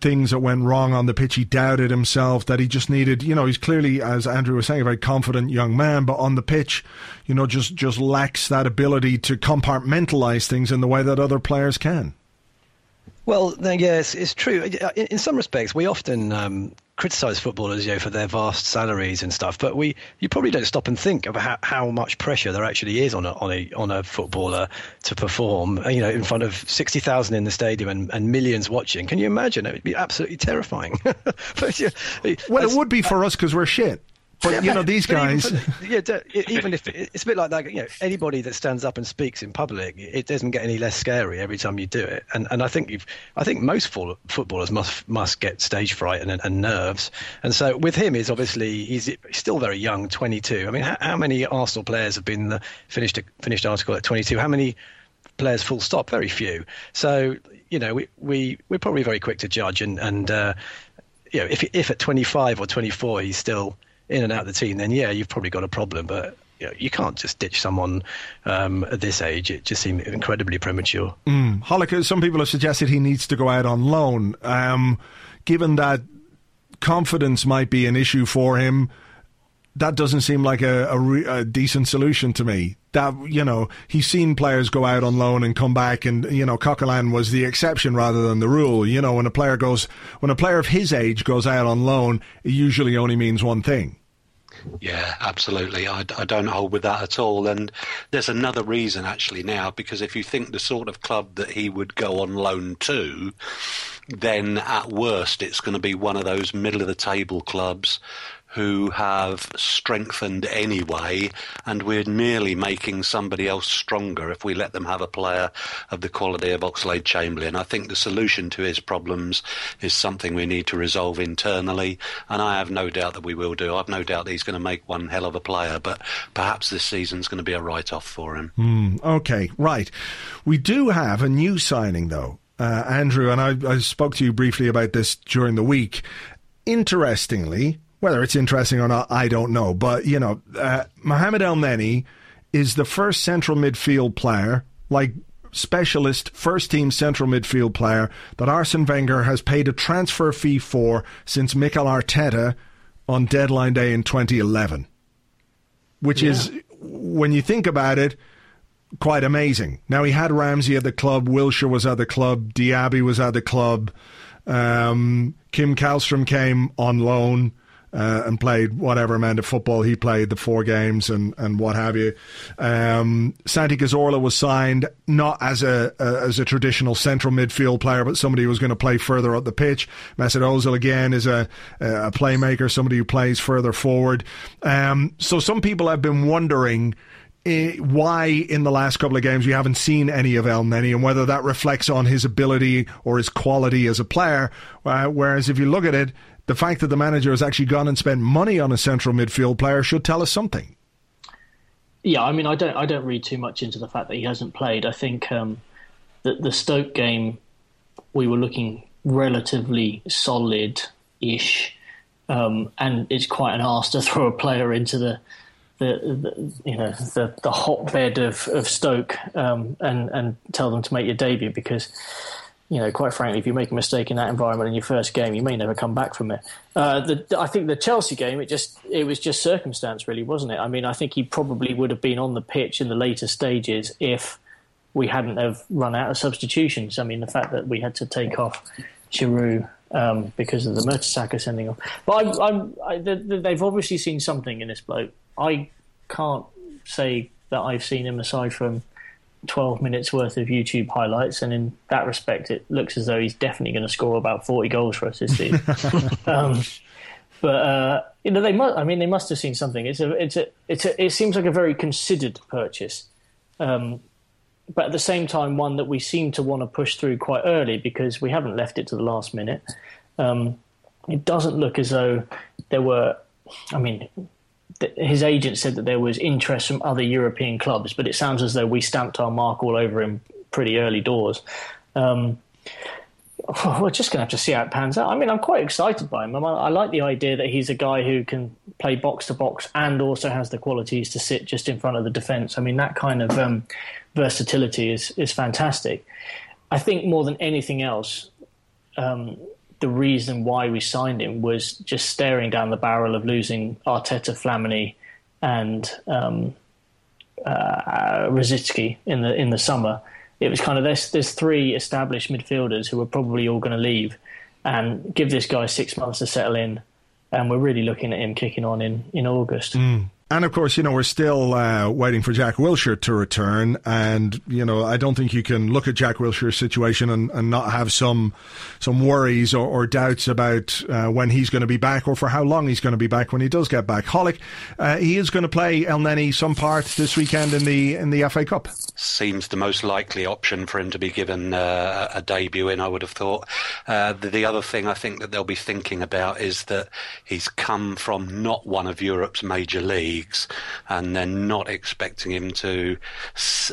things that went wrong on the pitch. He doubted himself that he just needed, you know, he's clearly, as Andrew was saying, a very confident young man, but on the pitch, you know, just, just lacks that ability to compartmentalize things in the way that other players can. Well, yes, it's true. In, some respects, we often um, criticize footballers, you know, for their vast salaries and stuff, but we you probably don't stop and think about how, how much pressure there actually is on a on a on a footballer to perform, you know, in front of sixty thousand in the stadium and, and millions watching. Can you imagine? It would be absolutely terrifying. but, yeah, well, it would be for us because we're shit. But yeah, you know these guys. Even yeah, even if it's a bit like that, you know, anybody that stands up and speaks in public, it doesn't get any less scary every time you do it. And and I think you've, I think most footballers must must get stage fright and, and nerves. And so with him, is obviously he's still very young, 22. I mean, how, how many Arsenal players have been the finished a finished article at 22? How many players full stop? Very few. So you know, we we we're probably very quick to judge and and. Uh, you know, if if at 25 or 24 he's still in and out of the team, then yeah, you've probably got a problem. But you, know, you can't just ditch someone um, at this age. It just seems incredibly premature. Mm. some people have suggested he needs to go out on loan. Um, given that confidence might be an issue for him, that doesn't seem like a, a, re- a, decent solution to me. That you know, he's seen players go out on loan and come back, and you know, Coquelin was the exception rather than the rule. You know, when a player goes, when a player of his age goes out on loan, it usually only means one thing. Yeah, absolutely. I, I, don't hold with that at all. And there's another reason actually now, because if you think the sort of club that he would go on loan to, then at worst it's going to be one of those middle of the table clubs who have strengthened anyway, and we're merely making somebody else stronger if we let them have a player of the quality of Oxlade Chamberlain. I think the solution to his problems is something we need to resolve internally, and I have no doubt that we will do. I've no doubt that he's going to make one hell of a player, but perhaps this season's going to be a write off for him. Mm, okay, right. We do have a new signing, though. Uh, Andrew, and I, I spoke to you briefly about this during the week. Interestingly, whether it's interesting or not, I don't know. But, you know, uh, Mohamed Elneny is the first central midfield player, like specialist first team central midfield player, that Arsene Wenger has paid a transfer fee for since Mikel Arteta on deadline day in 2011. Which yeah. is, when you think about it, quite amazing. Now, he had Ramsey at the club, Wilshere was at the club, Diaby was at the club, um, Kim Kallstrom came on loan uh, and played whatever amount of football he played, the four games and, and what have you. Um, Santi Cazorla was signed not as a, a, as a traditional central midfield player, but somebody who was going to play further up the pitch. Mesut Ozil again is a, a playmaker, somebody who plays further forward. Um, so some people have been wondering. Uh, why in the last couple of games we haven't seen any of El Elneny and whether that reflects on his ability or his quality as a player. Uh, whereas if you look at it, the fact that the manager has actually gone and spent money on a central midfield player should tell us something. Yeah, I mean, I don't, I don't read too much into the fact that he hasn't played. I think um, that the Stoke game, we were looking relatively solid-ish, um, and it's quite an arse to throw a player into the, the, the you know, the, the hotbed of of Stoke um, and and tell them to make your debut because you know, quite frankly, if you make a mistake in that environment in your first game, you may never come back from it. Uh, the, I think the Chelsea game, it just it was just circumstance, really, wasn't it? I mean, I think he probably would have been on the pitch in the later stages if we hadn't have run out of substitutions. I mean, the fact that we had to take off Giroud um, because of the Mertesacker sending off. But I'm, I'm, I, they've obviously seen something in this bloke. I can't say that I've seen him aside from 12 minutes worth of YouTube highlights, and in that respect, it looks as though he's definitely going to score about 40 goals for us this season. um, but uh, you know, they must. I mean, they must have seen something. It's a, it's a, it's a. It seems like a very considered purchase, um, but at the same time, one that we seem to want to push through quite early because we haven't left it to the last minute. Um, it doesn't look as though there were. I mean, his agent said that there was interest from other European clubs, but it sounds as though we stamped our mark all over him pretty early doors. Um, we're just going to have to see how it pans out. I mean, I'm quite excited by him. I, I like the idea that he's a guy who can play box to box and also has the qualities to sit just in front of the defence. I mean, that kind of um, versatility is is fantastic. I think more than anything else, um, the reason why we signed him was just staring down the barrel of losing Arteta, Flamini, and um, uh, in the in the summer. It was kind of there's there's three established midfielders who are probably all going to leave, and give this guy six months to settle in, and we're really looking at him kicking on in in August. Mm. And of course, you know, we're still uh, waiting for Jack Wilshere to return. And, you know, I don't think you can look at Jack Wilshere's situation and, and not have some some worries or, or doubts about uh, when he's going to be back or for how long he's going to be back when he does get back. Holic, uh, he is going to play Elneny some part this weekend in the in the FA Cup. Seems the most likely option for him to be given uh, a debut in, I would have thought. Uh, the, the other thing I think that they'll be thinking about is that he's come from not one of Europe's major leagues leagues, and they're not expecting him to.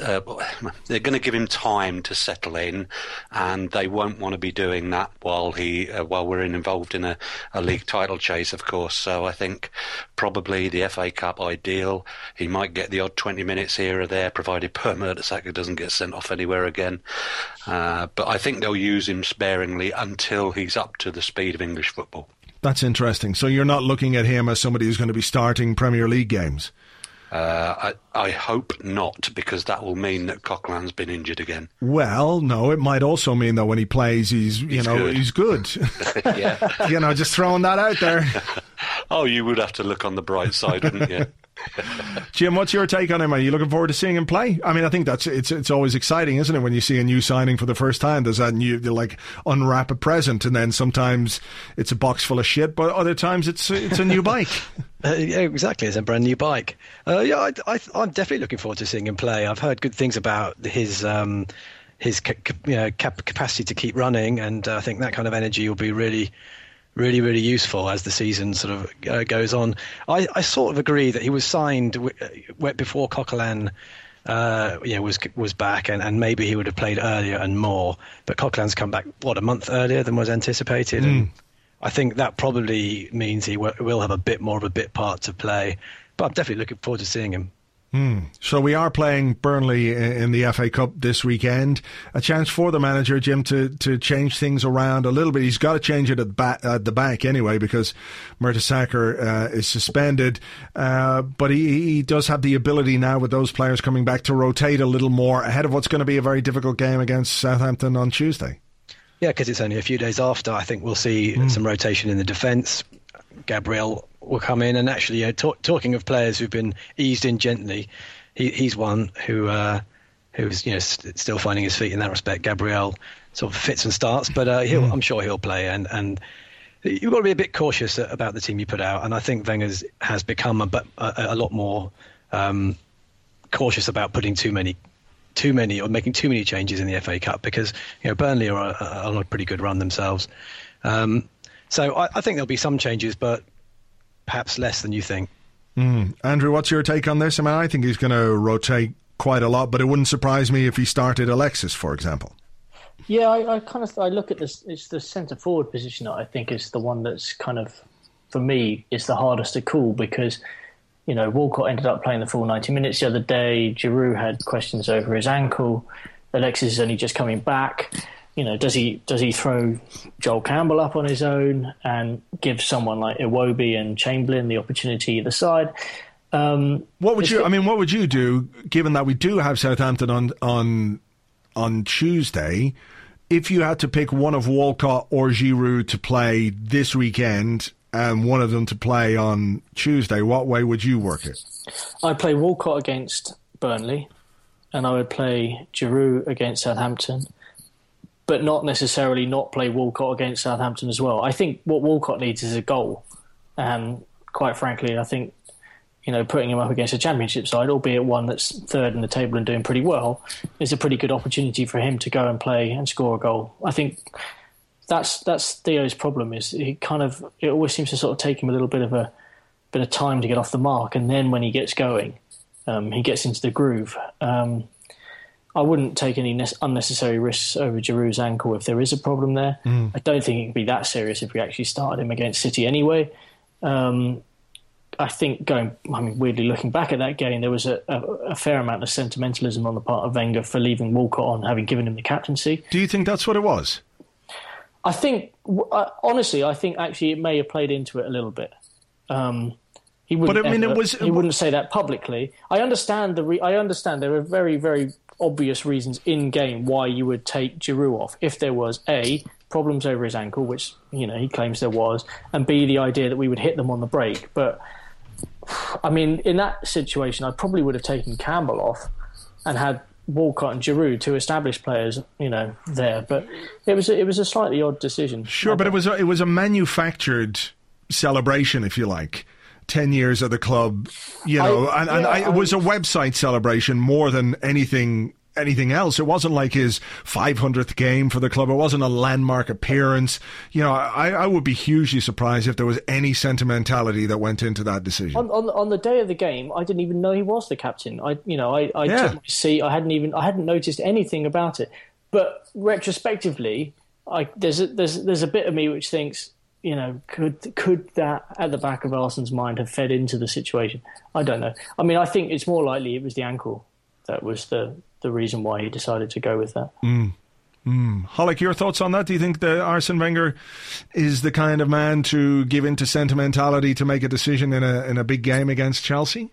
Uh, they're going to give him time to settle in, and they won't want to be doing that while he uh, while we're involved in a, a league title chase, of course. So I think probably the FA Cup ideal. He might get the odd 20 minutes here or there, provided Per Mertesacker doesn't get sent off anywhere again. Uh, but I think they'll use him sparingly until he's up to the speed of English football. That's interesting. So you're not looking at him as somebody who's going to be starting Premier League games. Uh, I, I, hope not, because that will mean that Coquelin's been injured again. Well, no, it might also mean that when he plays, he's you he's know good. he's good. yeah, you know, just throwing that out there. oh, you would have to look on the bright side, wouldn't you? Jim, what's your take on him? Are you looking forward to seeing him play? I mean, I think that's it's it's always exciting, isn't it, when you see a new signing for the first time? There's that new like unwrap a present, and then sometimes it's a box full of shit, but other times it's it's a new bike. Uh, yeah, exactly, it's a brand new bike. Uh, yeah, I, am definitely looking forward to seeing him play. I've heard good things about his. Um, his you know, capacity to keep running, and uh, I think that kind of energy will be really really, really useful as the season sort of uh, goes on. I, I, sort of agree that he was signed w- uh, before Coquelin. Uh, you know, was was back, and, and maybe he would have played earlier and more. But Coquelin's come back what a month earlier than was anticipated, mm. and. I think that probably means he w- will have a bit more of a bit part to play. But I'm definitely looking forward to seeing him. Hmm. So we are playing Burnley in the FA Cup this weekend. A chance for the manager Jim to to change things around a little bit. He's got to change it at, back, at the back anyway because Mertesacker uh, is suspended. Uh, but he, he does have the ability now with those players coming back to rotate a little more ahead of what's going to be a very difficult game against Southampton on Tuesday. Yeah, because it's only a few days after. I think we'll see mm. some rotation in the defence. Gabriel will come in. And actually, uh, talk, talking of players who've been eased in gently, he, he's one who uh, who's you know st- still finding his feet in that respect. Gabriel sort of fits and starts, but uh, mm. I'm sure he'll play. And and you've got to be a bit cautious about the team you put out. And I think Wenger has become a, a, a lot more um, cautious about putting too many too many or making too many changes in the FA Cup because you know Burnley are on a pretty good run themselves. Um, so I, I, think there'll be some changes, but perhaps less than you think. Mm. Andrew, what's your take on this? I mean, I think he's going to rotate quite a lot, but it wouldn't surprise me if he started Alexis, for example. Yeah, I, I kind of I look at this. It's the centre forward position that I think is the one that's kind of, for me, is the hardest to call because, you know, Walcott ended up playing the full ninety minutes the other day. Giroud had questions over his ankle. Alexis is only just coming back. You know, does he does he throw Joel Campbell up on his own and give someone like Iwobi and Chamberlain the opportunity either side? Um, what would you? I mean, what would you do given that we do have Southampton on on on Tuesday? If you had to pick one of Walcott or Giroud to play this weekend and one of them to play on Tuesday, what way would you work it? I'd play Walcott against Burnley, and I would play Giroud against Southampton, but not necessarily not play Walcott against Southampton as well. I think what Walcott needs is a goal, and quite frankly, I think you know, putting him up against a championship side, albeit one that's third in the table and doing pretty well, is a pretty good opportunity for him to go and play and score a goal. I think that's that's Theo's problem. Is he kind of it always seems to sort of take him a little bit of a bit of time to get off the mark, and then when he gets going, um, he gets into the groove. Um, I wouldn't take any ne- unnecessary risks over Giroud's ankle if there is a problem there. Mm. I don't think it would be that serious if we actually started him against City anyway. Um, I think going, I mean, weirdly looking back at that game, there was a, a, a, fair amount of sentimentalism on the part of Wenger for leaving Walcott on, having given him the captaincy. Do you think that's what it was? I think, uh, honestly, I think actually it may have played into it a little bit. Um, he wouldn't. But I mean, ever, it was. He wouldn't say that publicly. I understand the. Re- I understand there are very, very obvious reasons in game why you would take Giroud off if there was a problems over his ankle, which you know he claims there was, and b the idea that we would hit them on the break, but I mean, in that situation, I probably would have taken Campbell off and had Walcott and Giroud, two established players, you know, there. But it was it was a slightly odd decision. Sure, but it was a, it was a manufactured celebration, if you like. 10 years of the club, you know, I, and, and yeah, I, it was a website celebration more than anything anything else. It wasn't like his 500th game for the club. It wasn't a landmark appearance. You know, I, I would be hugely surprised if there was any sentimentality that went into that decision. On, on, on the day of the game, I didn't even know he was the captain. I, you know, I, I yeah. took my seat. I hadn't even, I hadn't noticed anything about it. But retrospectively, I, there's a, there's there's a bit of me which thinks, you know, could could that at the back of Arsene's mind have fed into the situation? I don't know. I mean, I think it's more likely it was the ankle that was the the reason why he decided to go with that. Mm. Mm. Holic, your thoughts on that? Do you think that Arsene Wenger is the kind of man to give in to sentimentality to make a decision in a in a big game against Chelsea?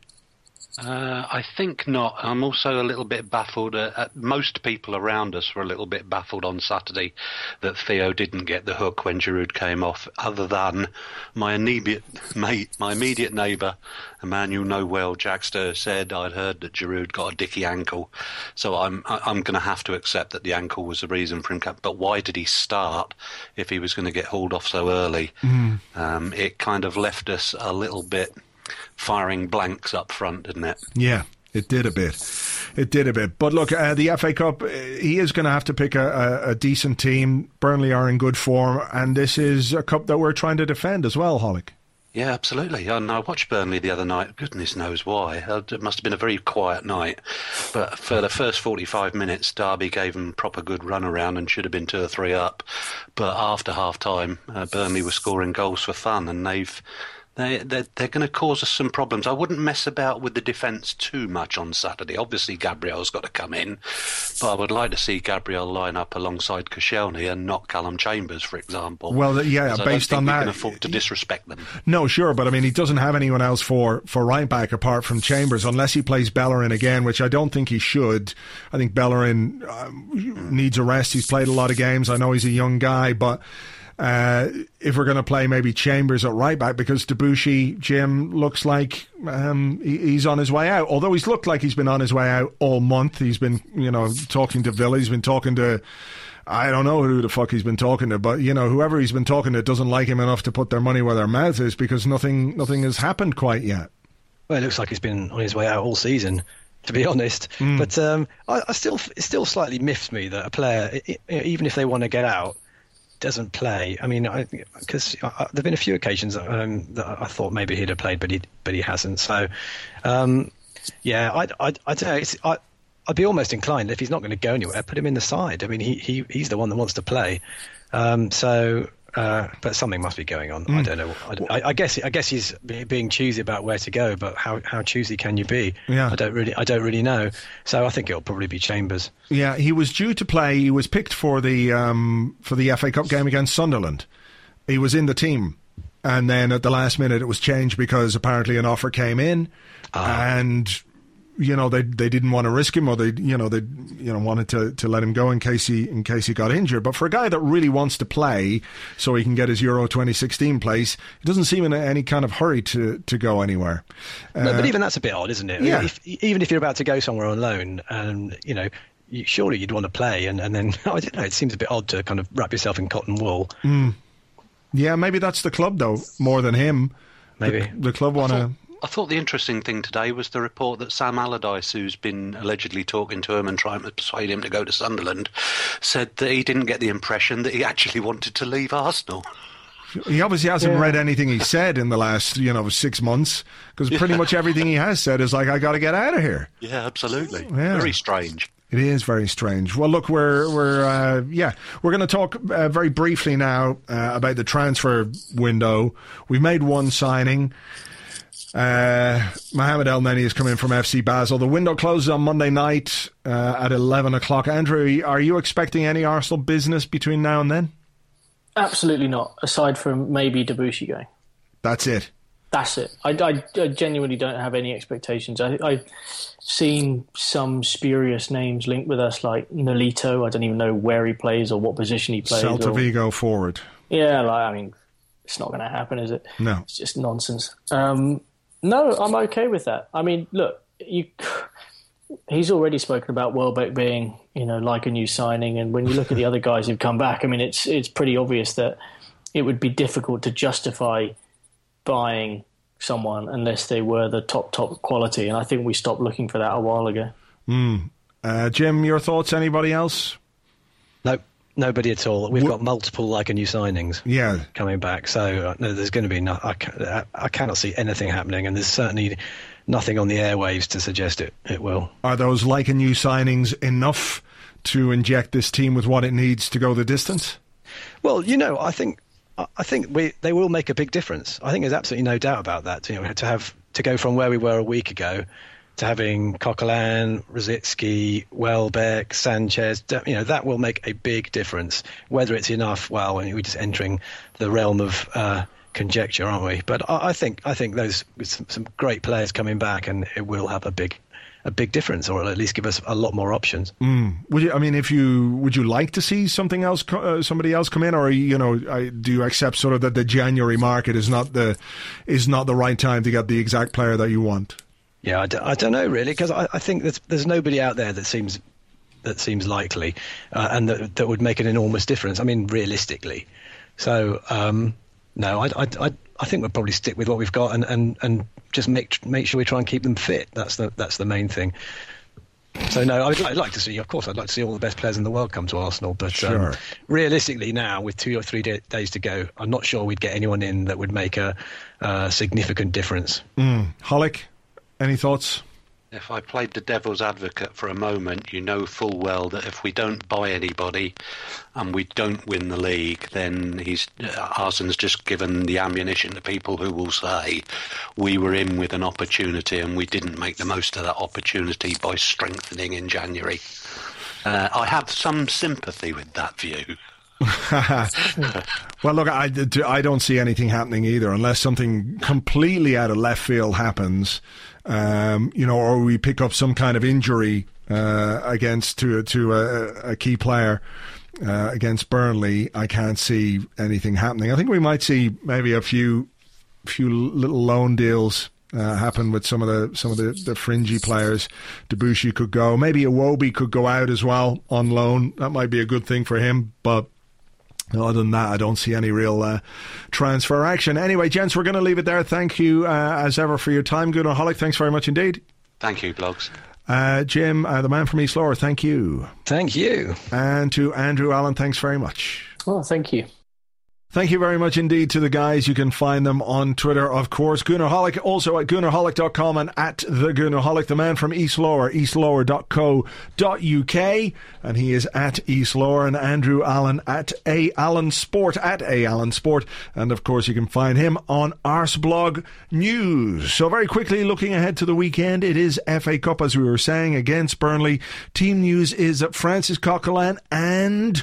Uh, I think not. I'm also a little bit baffled. Uh, most people around us were a little bit baffled on Saturday that Theo didn't get the hook when Giroud came off. Other than my immediate mate, my immediate neighbour, a man you know well, Jackster, said I'd heard that Giroud got a dicky ankle. So I'm I'm going to have to accept that the ankle was the reason for him. But why did he start if he was going to get hauled off so early? Mm. Um, it kind of left us a little bit firing blanks up front, didn't it? Yeah, it did a bit. It did a bit. But look, uh, the FA Cup, uh, he is going to have to pick a, a, a, decent team. Burnley are in good form, and this is a cup that we're trying to defend as well, Holic. Yeah, absolutely. And I watched Burnley the other night. Goodness knows why. Uh, it must have been a very quiet night. But for the first 45 minutes, Derby gave them proper good run around and should have been two or three up. But after half time, uh, Burnley were scoring goals for fun, and they've they, they're, they're going to cause us some problems. I wouldn't mess about with the defence too much on Saturday. Obviously, Gabriel's got to come in, but I would like to see Gabriel line up alongside Koscielny and not Callum Chambers, for example. Well, yeah, based on that, can afford to disrespect them. No, sure, but I mean, he doesn't have anyone else for for right back apart from Chambers, unless he plays Bellerin again, which I don't think he should. I think Bellerin um, needs a rest. He's played a lot of games. I know he's a young guy, but. Uh, if we're going to play maybe Chambers at right back because Debuchy, Jim, looks like um, he, he's on his way out. Although he's looked like he's been on his way out all month. He's been, you know, talking to Villa. He's been talking to. I don't know who the fuck he's been talking to, but you know, whoever he's been talking to doesn't like him enough to put their money where their mouth is because nothing, nothing has happened quite yet. Well, it looks like he's been on his way out all season to be honest. Mm. But um, I, I, still, it still slightly miffs me that a player, even if they want to get out, doesn't play, I mean, because there've been a few occasions um, that I thought maybe he'd have played, but he but he hasn't. So, um, yeah, I, I, I don't know. It's, I, I'd be almost inclined if he's not going to go anywhere, put him in the side. I mean, he, he he's the one that wants to play. Um, so uh, but something must be going on. Mm. I hmm. don't know. I, I, guess I guess he's being choosy about where to go, but how, how choosy can you be? Yeah. I don't really I don't really know. So I think it'll probably be Chambers. Yeah, he was due to play. He was picked for the um, for the FA Cup game against Sunderland. He was in the team, and then at the last minute it was changed because apparently an offer came in, uh. and you know they they didn't want to risk him or they you know they you know wanted to, to let him go in case he in case he got injured. But for a guy that really wants to play so he can get his Euro 2016 place he doesn't seem in any kind of hurry to to go anywhere. No, uh, but even that's a bit odd isn't it? yeah. If, even if you're about to go somewhere on loan and you know you, surely you'd want to play and, and then I don't know it seems a bit odd to kind of wrap yourself in cotton wool. Mm. yeah maybe that's the club though more than him. Maybe. the, the club want to I thought the interesting thing today was the report that Sam Allardyce, who's been allegedly talking to him and trying to persuade him to go to Sunderland, said that he didn't get the impression that he actually wanted to leave Arsenal. He obviously hasn't yeah. read anything he said in the last, you know, six months because pretty yeah. much everything he has said is like, "I got to get out of here." Yeah, absolutely. Yeah. Very strange. It is very strange. Well, look, we're we're uh, yeah, we're going to talk uh, very briefly now uh, about the transfer window. We made one signing. Uh, Mohamed Elneny is coming from FC Basel. The window closes on Monday night uh, at 11 o'clock. Andrew, are you expecting any Arsenal business between now and then? Absolutely not, aside from maybe Debuchy going. That's it. That's it. I, I, I genuinely don't have any expectations. I, have seen some spurious names linked with us, like Nolito. I don't even know where he plays or what position he plays. Celta Vigo forward. Yeah, like, I mean, it's not going to happen, is it? No. It's just nonsense. Um, no, I'm okay with that. I mean, look, you. He's already spoken about Welbeck being, you know, like a new signing, and when you look at the other guys who've come back, I mean, it's it's pretty obvious that it would be difficult to justify buying someone unless they were the top top quality, and I think we stopped looking for that a while ago. Mm. Uh, Jim, your thoughts? Anybody else? Nobody at all. We've got multiple like a new signings. Yeah, coming back. So uh, no, there's going to be no. I, I cannot see anything happening, and there's certainly nothing on the airwaves to suggest it. It will. Are those like a new signings enough to inject this team with what it needs to go the distance? Well, you know, I think I think we they will make a big difference. I think there's absolutely no doubt about that. You know, to have to go from where we were a week ago to having Coquelin, Rosicky, Welbeck, Sanchez, you know, that will make a big difference. Whether it's enough, well, we're just entering the realm of uh, conjecture, aren't we? But I, I, think I think those some, some great players coming back, and it will have a big a big difference, or at least give us a lot more options. Mm. Would you? I mean, if you would you like to see something else, uh, somebody else come in, or you know, I, do you accept sort of that the January market is not the is not the right time to get the exact player that you want? Yeah, I d- I don't know really because I, I think there's, there's nobody out there that seems that seems likely uh, and that that would make an enormous difference. I mean, realistically. So um, no, I, I, I think we'll probably stick with what we've got and, and, and just make make sure we try and keep them fit. That's the that's the main thing. So no, I'd, I'd like to see. Of course, I'd like to see all the best players in the world come to Arsenal. But um, sure. um, realistically, now with two or three day, days to go, I'm not sure we'd get anyone in that would make a, a significant difference. Mm. Holic, any thoughts? If I played the devil's advocate for a moment, you know full well that if we don't buy anybody and we don't win the league, then he's uh, Arsenal's just given the ammunition to people who will say we were in with an opportunity and we didn't make the most of that opportunity by strengthening in January. Uh, I have some sympathy with that view. well, look, I, I don't see anything happening either unless something completely out of left field happens um, you know, or we pick up some kind of injury uh, against to to a, a key player. Uh, against Burnley, I can't see anything happening. I think we might see maybe a few few little loan deals uh, happen with some of the some of the, the fringy players. Debuchy could go. Maybe Iwobi could go out as well on loan. That might be a good thing for him. But other than that, I don't see any real uh, transfer action. Anyway, gents, we're going to leave it there. Thank you, uh, as ever, for your time. Good Goonerholic, thanks very much indeed. Thank you, blogs. Uh, Jim, uh, the man from East Lower, thank you. Thank you. And to Andrew Allen, thanks very much. Well, thank you. Thank you very much indeed to the guys. You can find them on Twitter, of course. Goonerholic, also at goonerholic.com and at the Goonerholic, the man from East Lower, eastlower.co.uk. And he is at East Lower and Andrew Allen at A Allen Sport, at A Allen Sport. And of course, you can find him on Arseblog News. So very quickly, looking ahead to the weekend, it is FA Cup, as we were saying, against Burnley. Team news is that Francis Coquelin and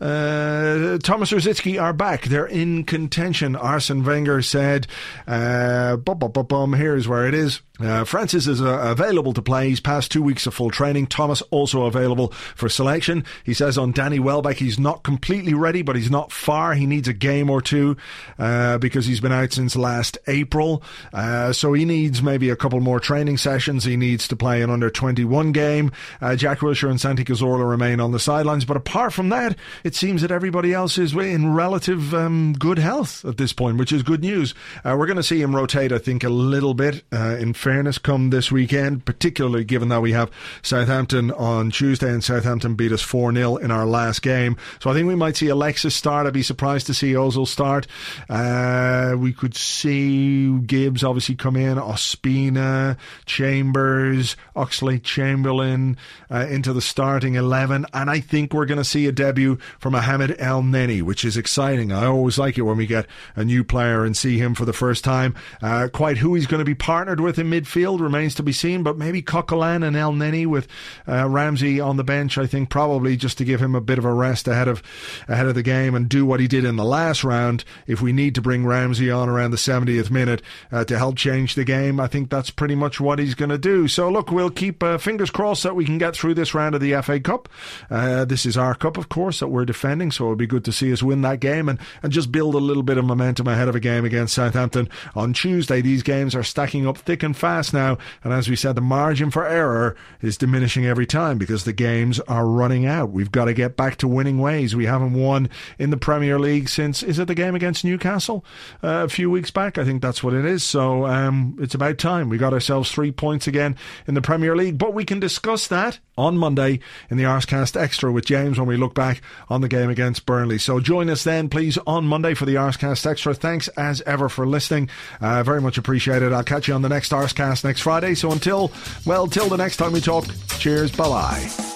uh, Thomas Rosicky are back. They're in contention. Arsene Wenger said, uh, bum, bum, bum, here's where it is. Uh, Francis is uh, available to play. He's passed two weeks of full training. Thomas also available for selection. He says on Danny Welbeck he's not completely ready, but he's not far. He needs a game or two uh, because he's been out since last April. Uh, so he needs maybe a couple more training sessions. He needs to play an under 21 game. Uh, Jack Wilshere and Santi Cazorla remain on the sidelines. But apart from that, it seems that everybody else is in relative um, good health at this point, which is good news. Uh, we're going to see him rotate, I think, a little bit in fairness come this weekend, particularly given that we have Southampton on Tuesday and Southampton beat us 4 0 in our last game. So I think we might see Alexis start. I'd be surprised to see Ozil start. Uh, we could see Gibbs obviously come in, Ospina, Chambers, Oxlade Chamberlain uh, into the starting 11. And I think we're going to see a debut for Mohamed Elneny, which is exciting. I always like it when we get a new player and see him for the first time. Uh, quite who he's going to be partnered with in midfield remains to be seen, but maybe Coquelin and Elneny with uh, Ramsey on the bench, I think probably just to give him a bit of a rest ahead of ahead of the game and do what he did in the last round. If we need to bring Ramsey on around the 70th minute uh, to help change the game, I think that's pretty much what he's going to do. So look, we'll keep uh, fingers crossed that we can get through this round of the FA Cup. Uh, this is our cup, of course, that we're defending, so it'll be good to see us win that game and, and just build a little bit of momentum ahead of a game against Southampton on Tuesday. These games are stacking up thick and fast now. And as we said, the margin for error is diminishing every time because the games are running out. We've got to get back to winning ways. We haven't won in the Premier League since, is it the game against Newcastle uh, a few weeks back? I think that's what it is. So um, it's about time. We got ourselves three points again in the Premier League. But we can discuss that on Monday in the Arsecast Extra with James when we look back on the game against Burnley. So join us then, please, on Monday for the Arsecast Extra. Thanks as ever for listening. Uh, very much appreciated. I'll catch you on the next Arsecast next Friday. So until, well, till the next time we talk, cheers, bye bye.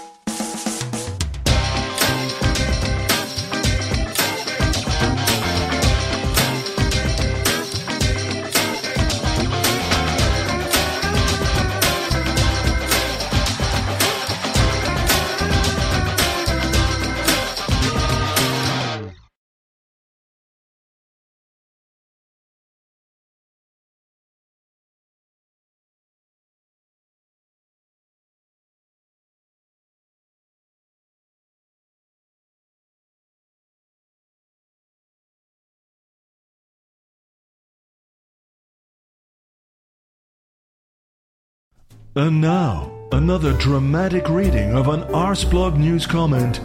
And now, another dramatic reading of an Arseblog news comment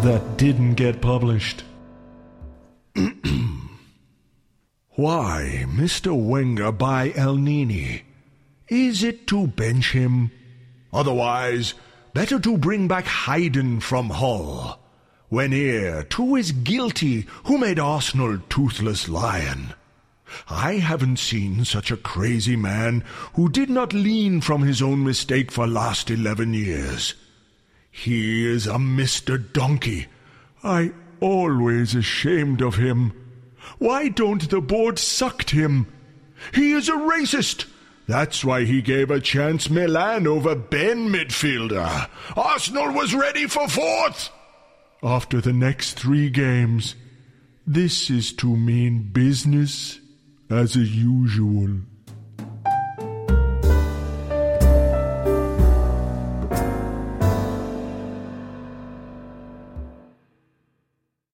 that didn't get published. Why, Mr. Wenger buy Nini? Is it to bench him? Otherwise, better to bring back Hayden from Hull. When here, too is guilty who made Arsenal toothless lion. I haven't seen such a crazy man who did not lean from his own mistake for last eleven years. He is a Mr. Donkey. I always ashamed of him. Why don't the board sucked him? He is a racist. That's why he gave a chance Milan over Ben midfielder. Arsenal was ready for fourth. After the next three games, this is to mean business as usual.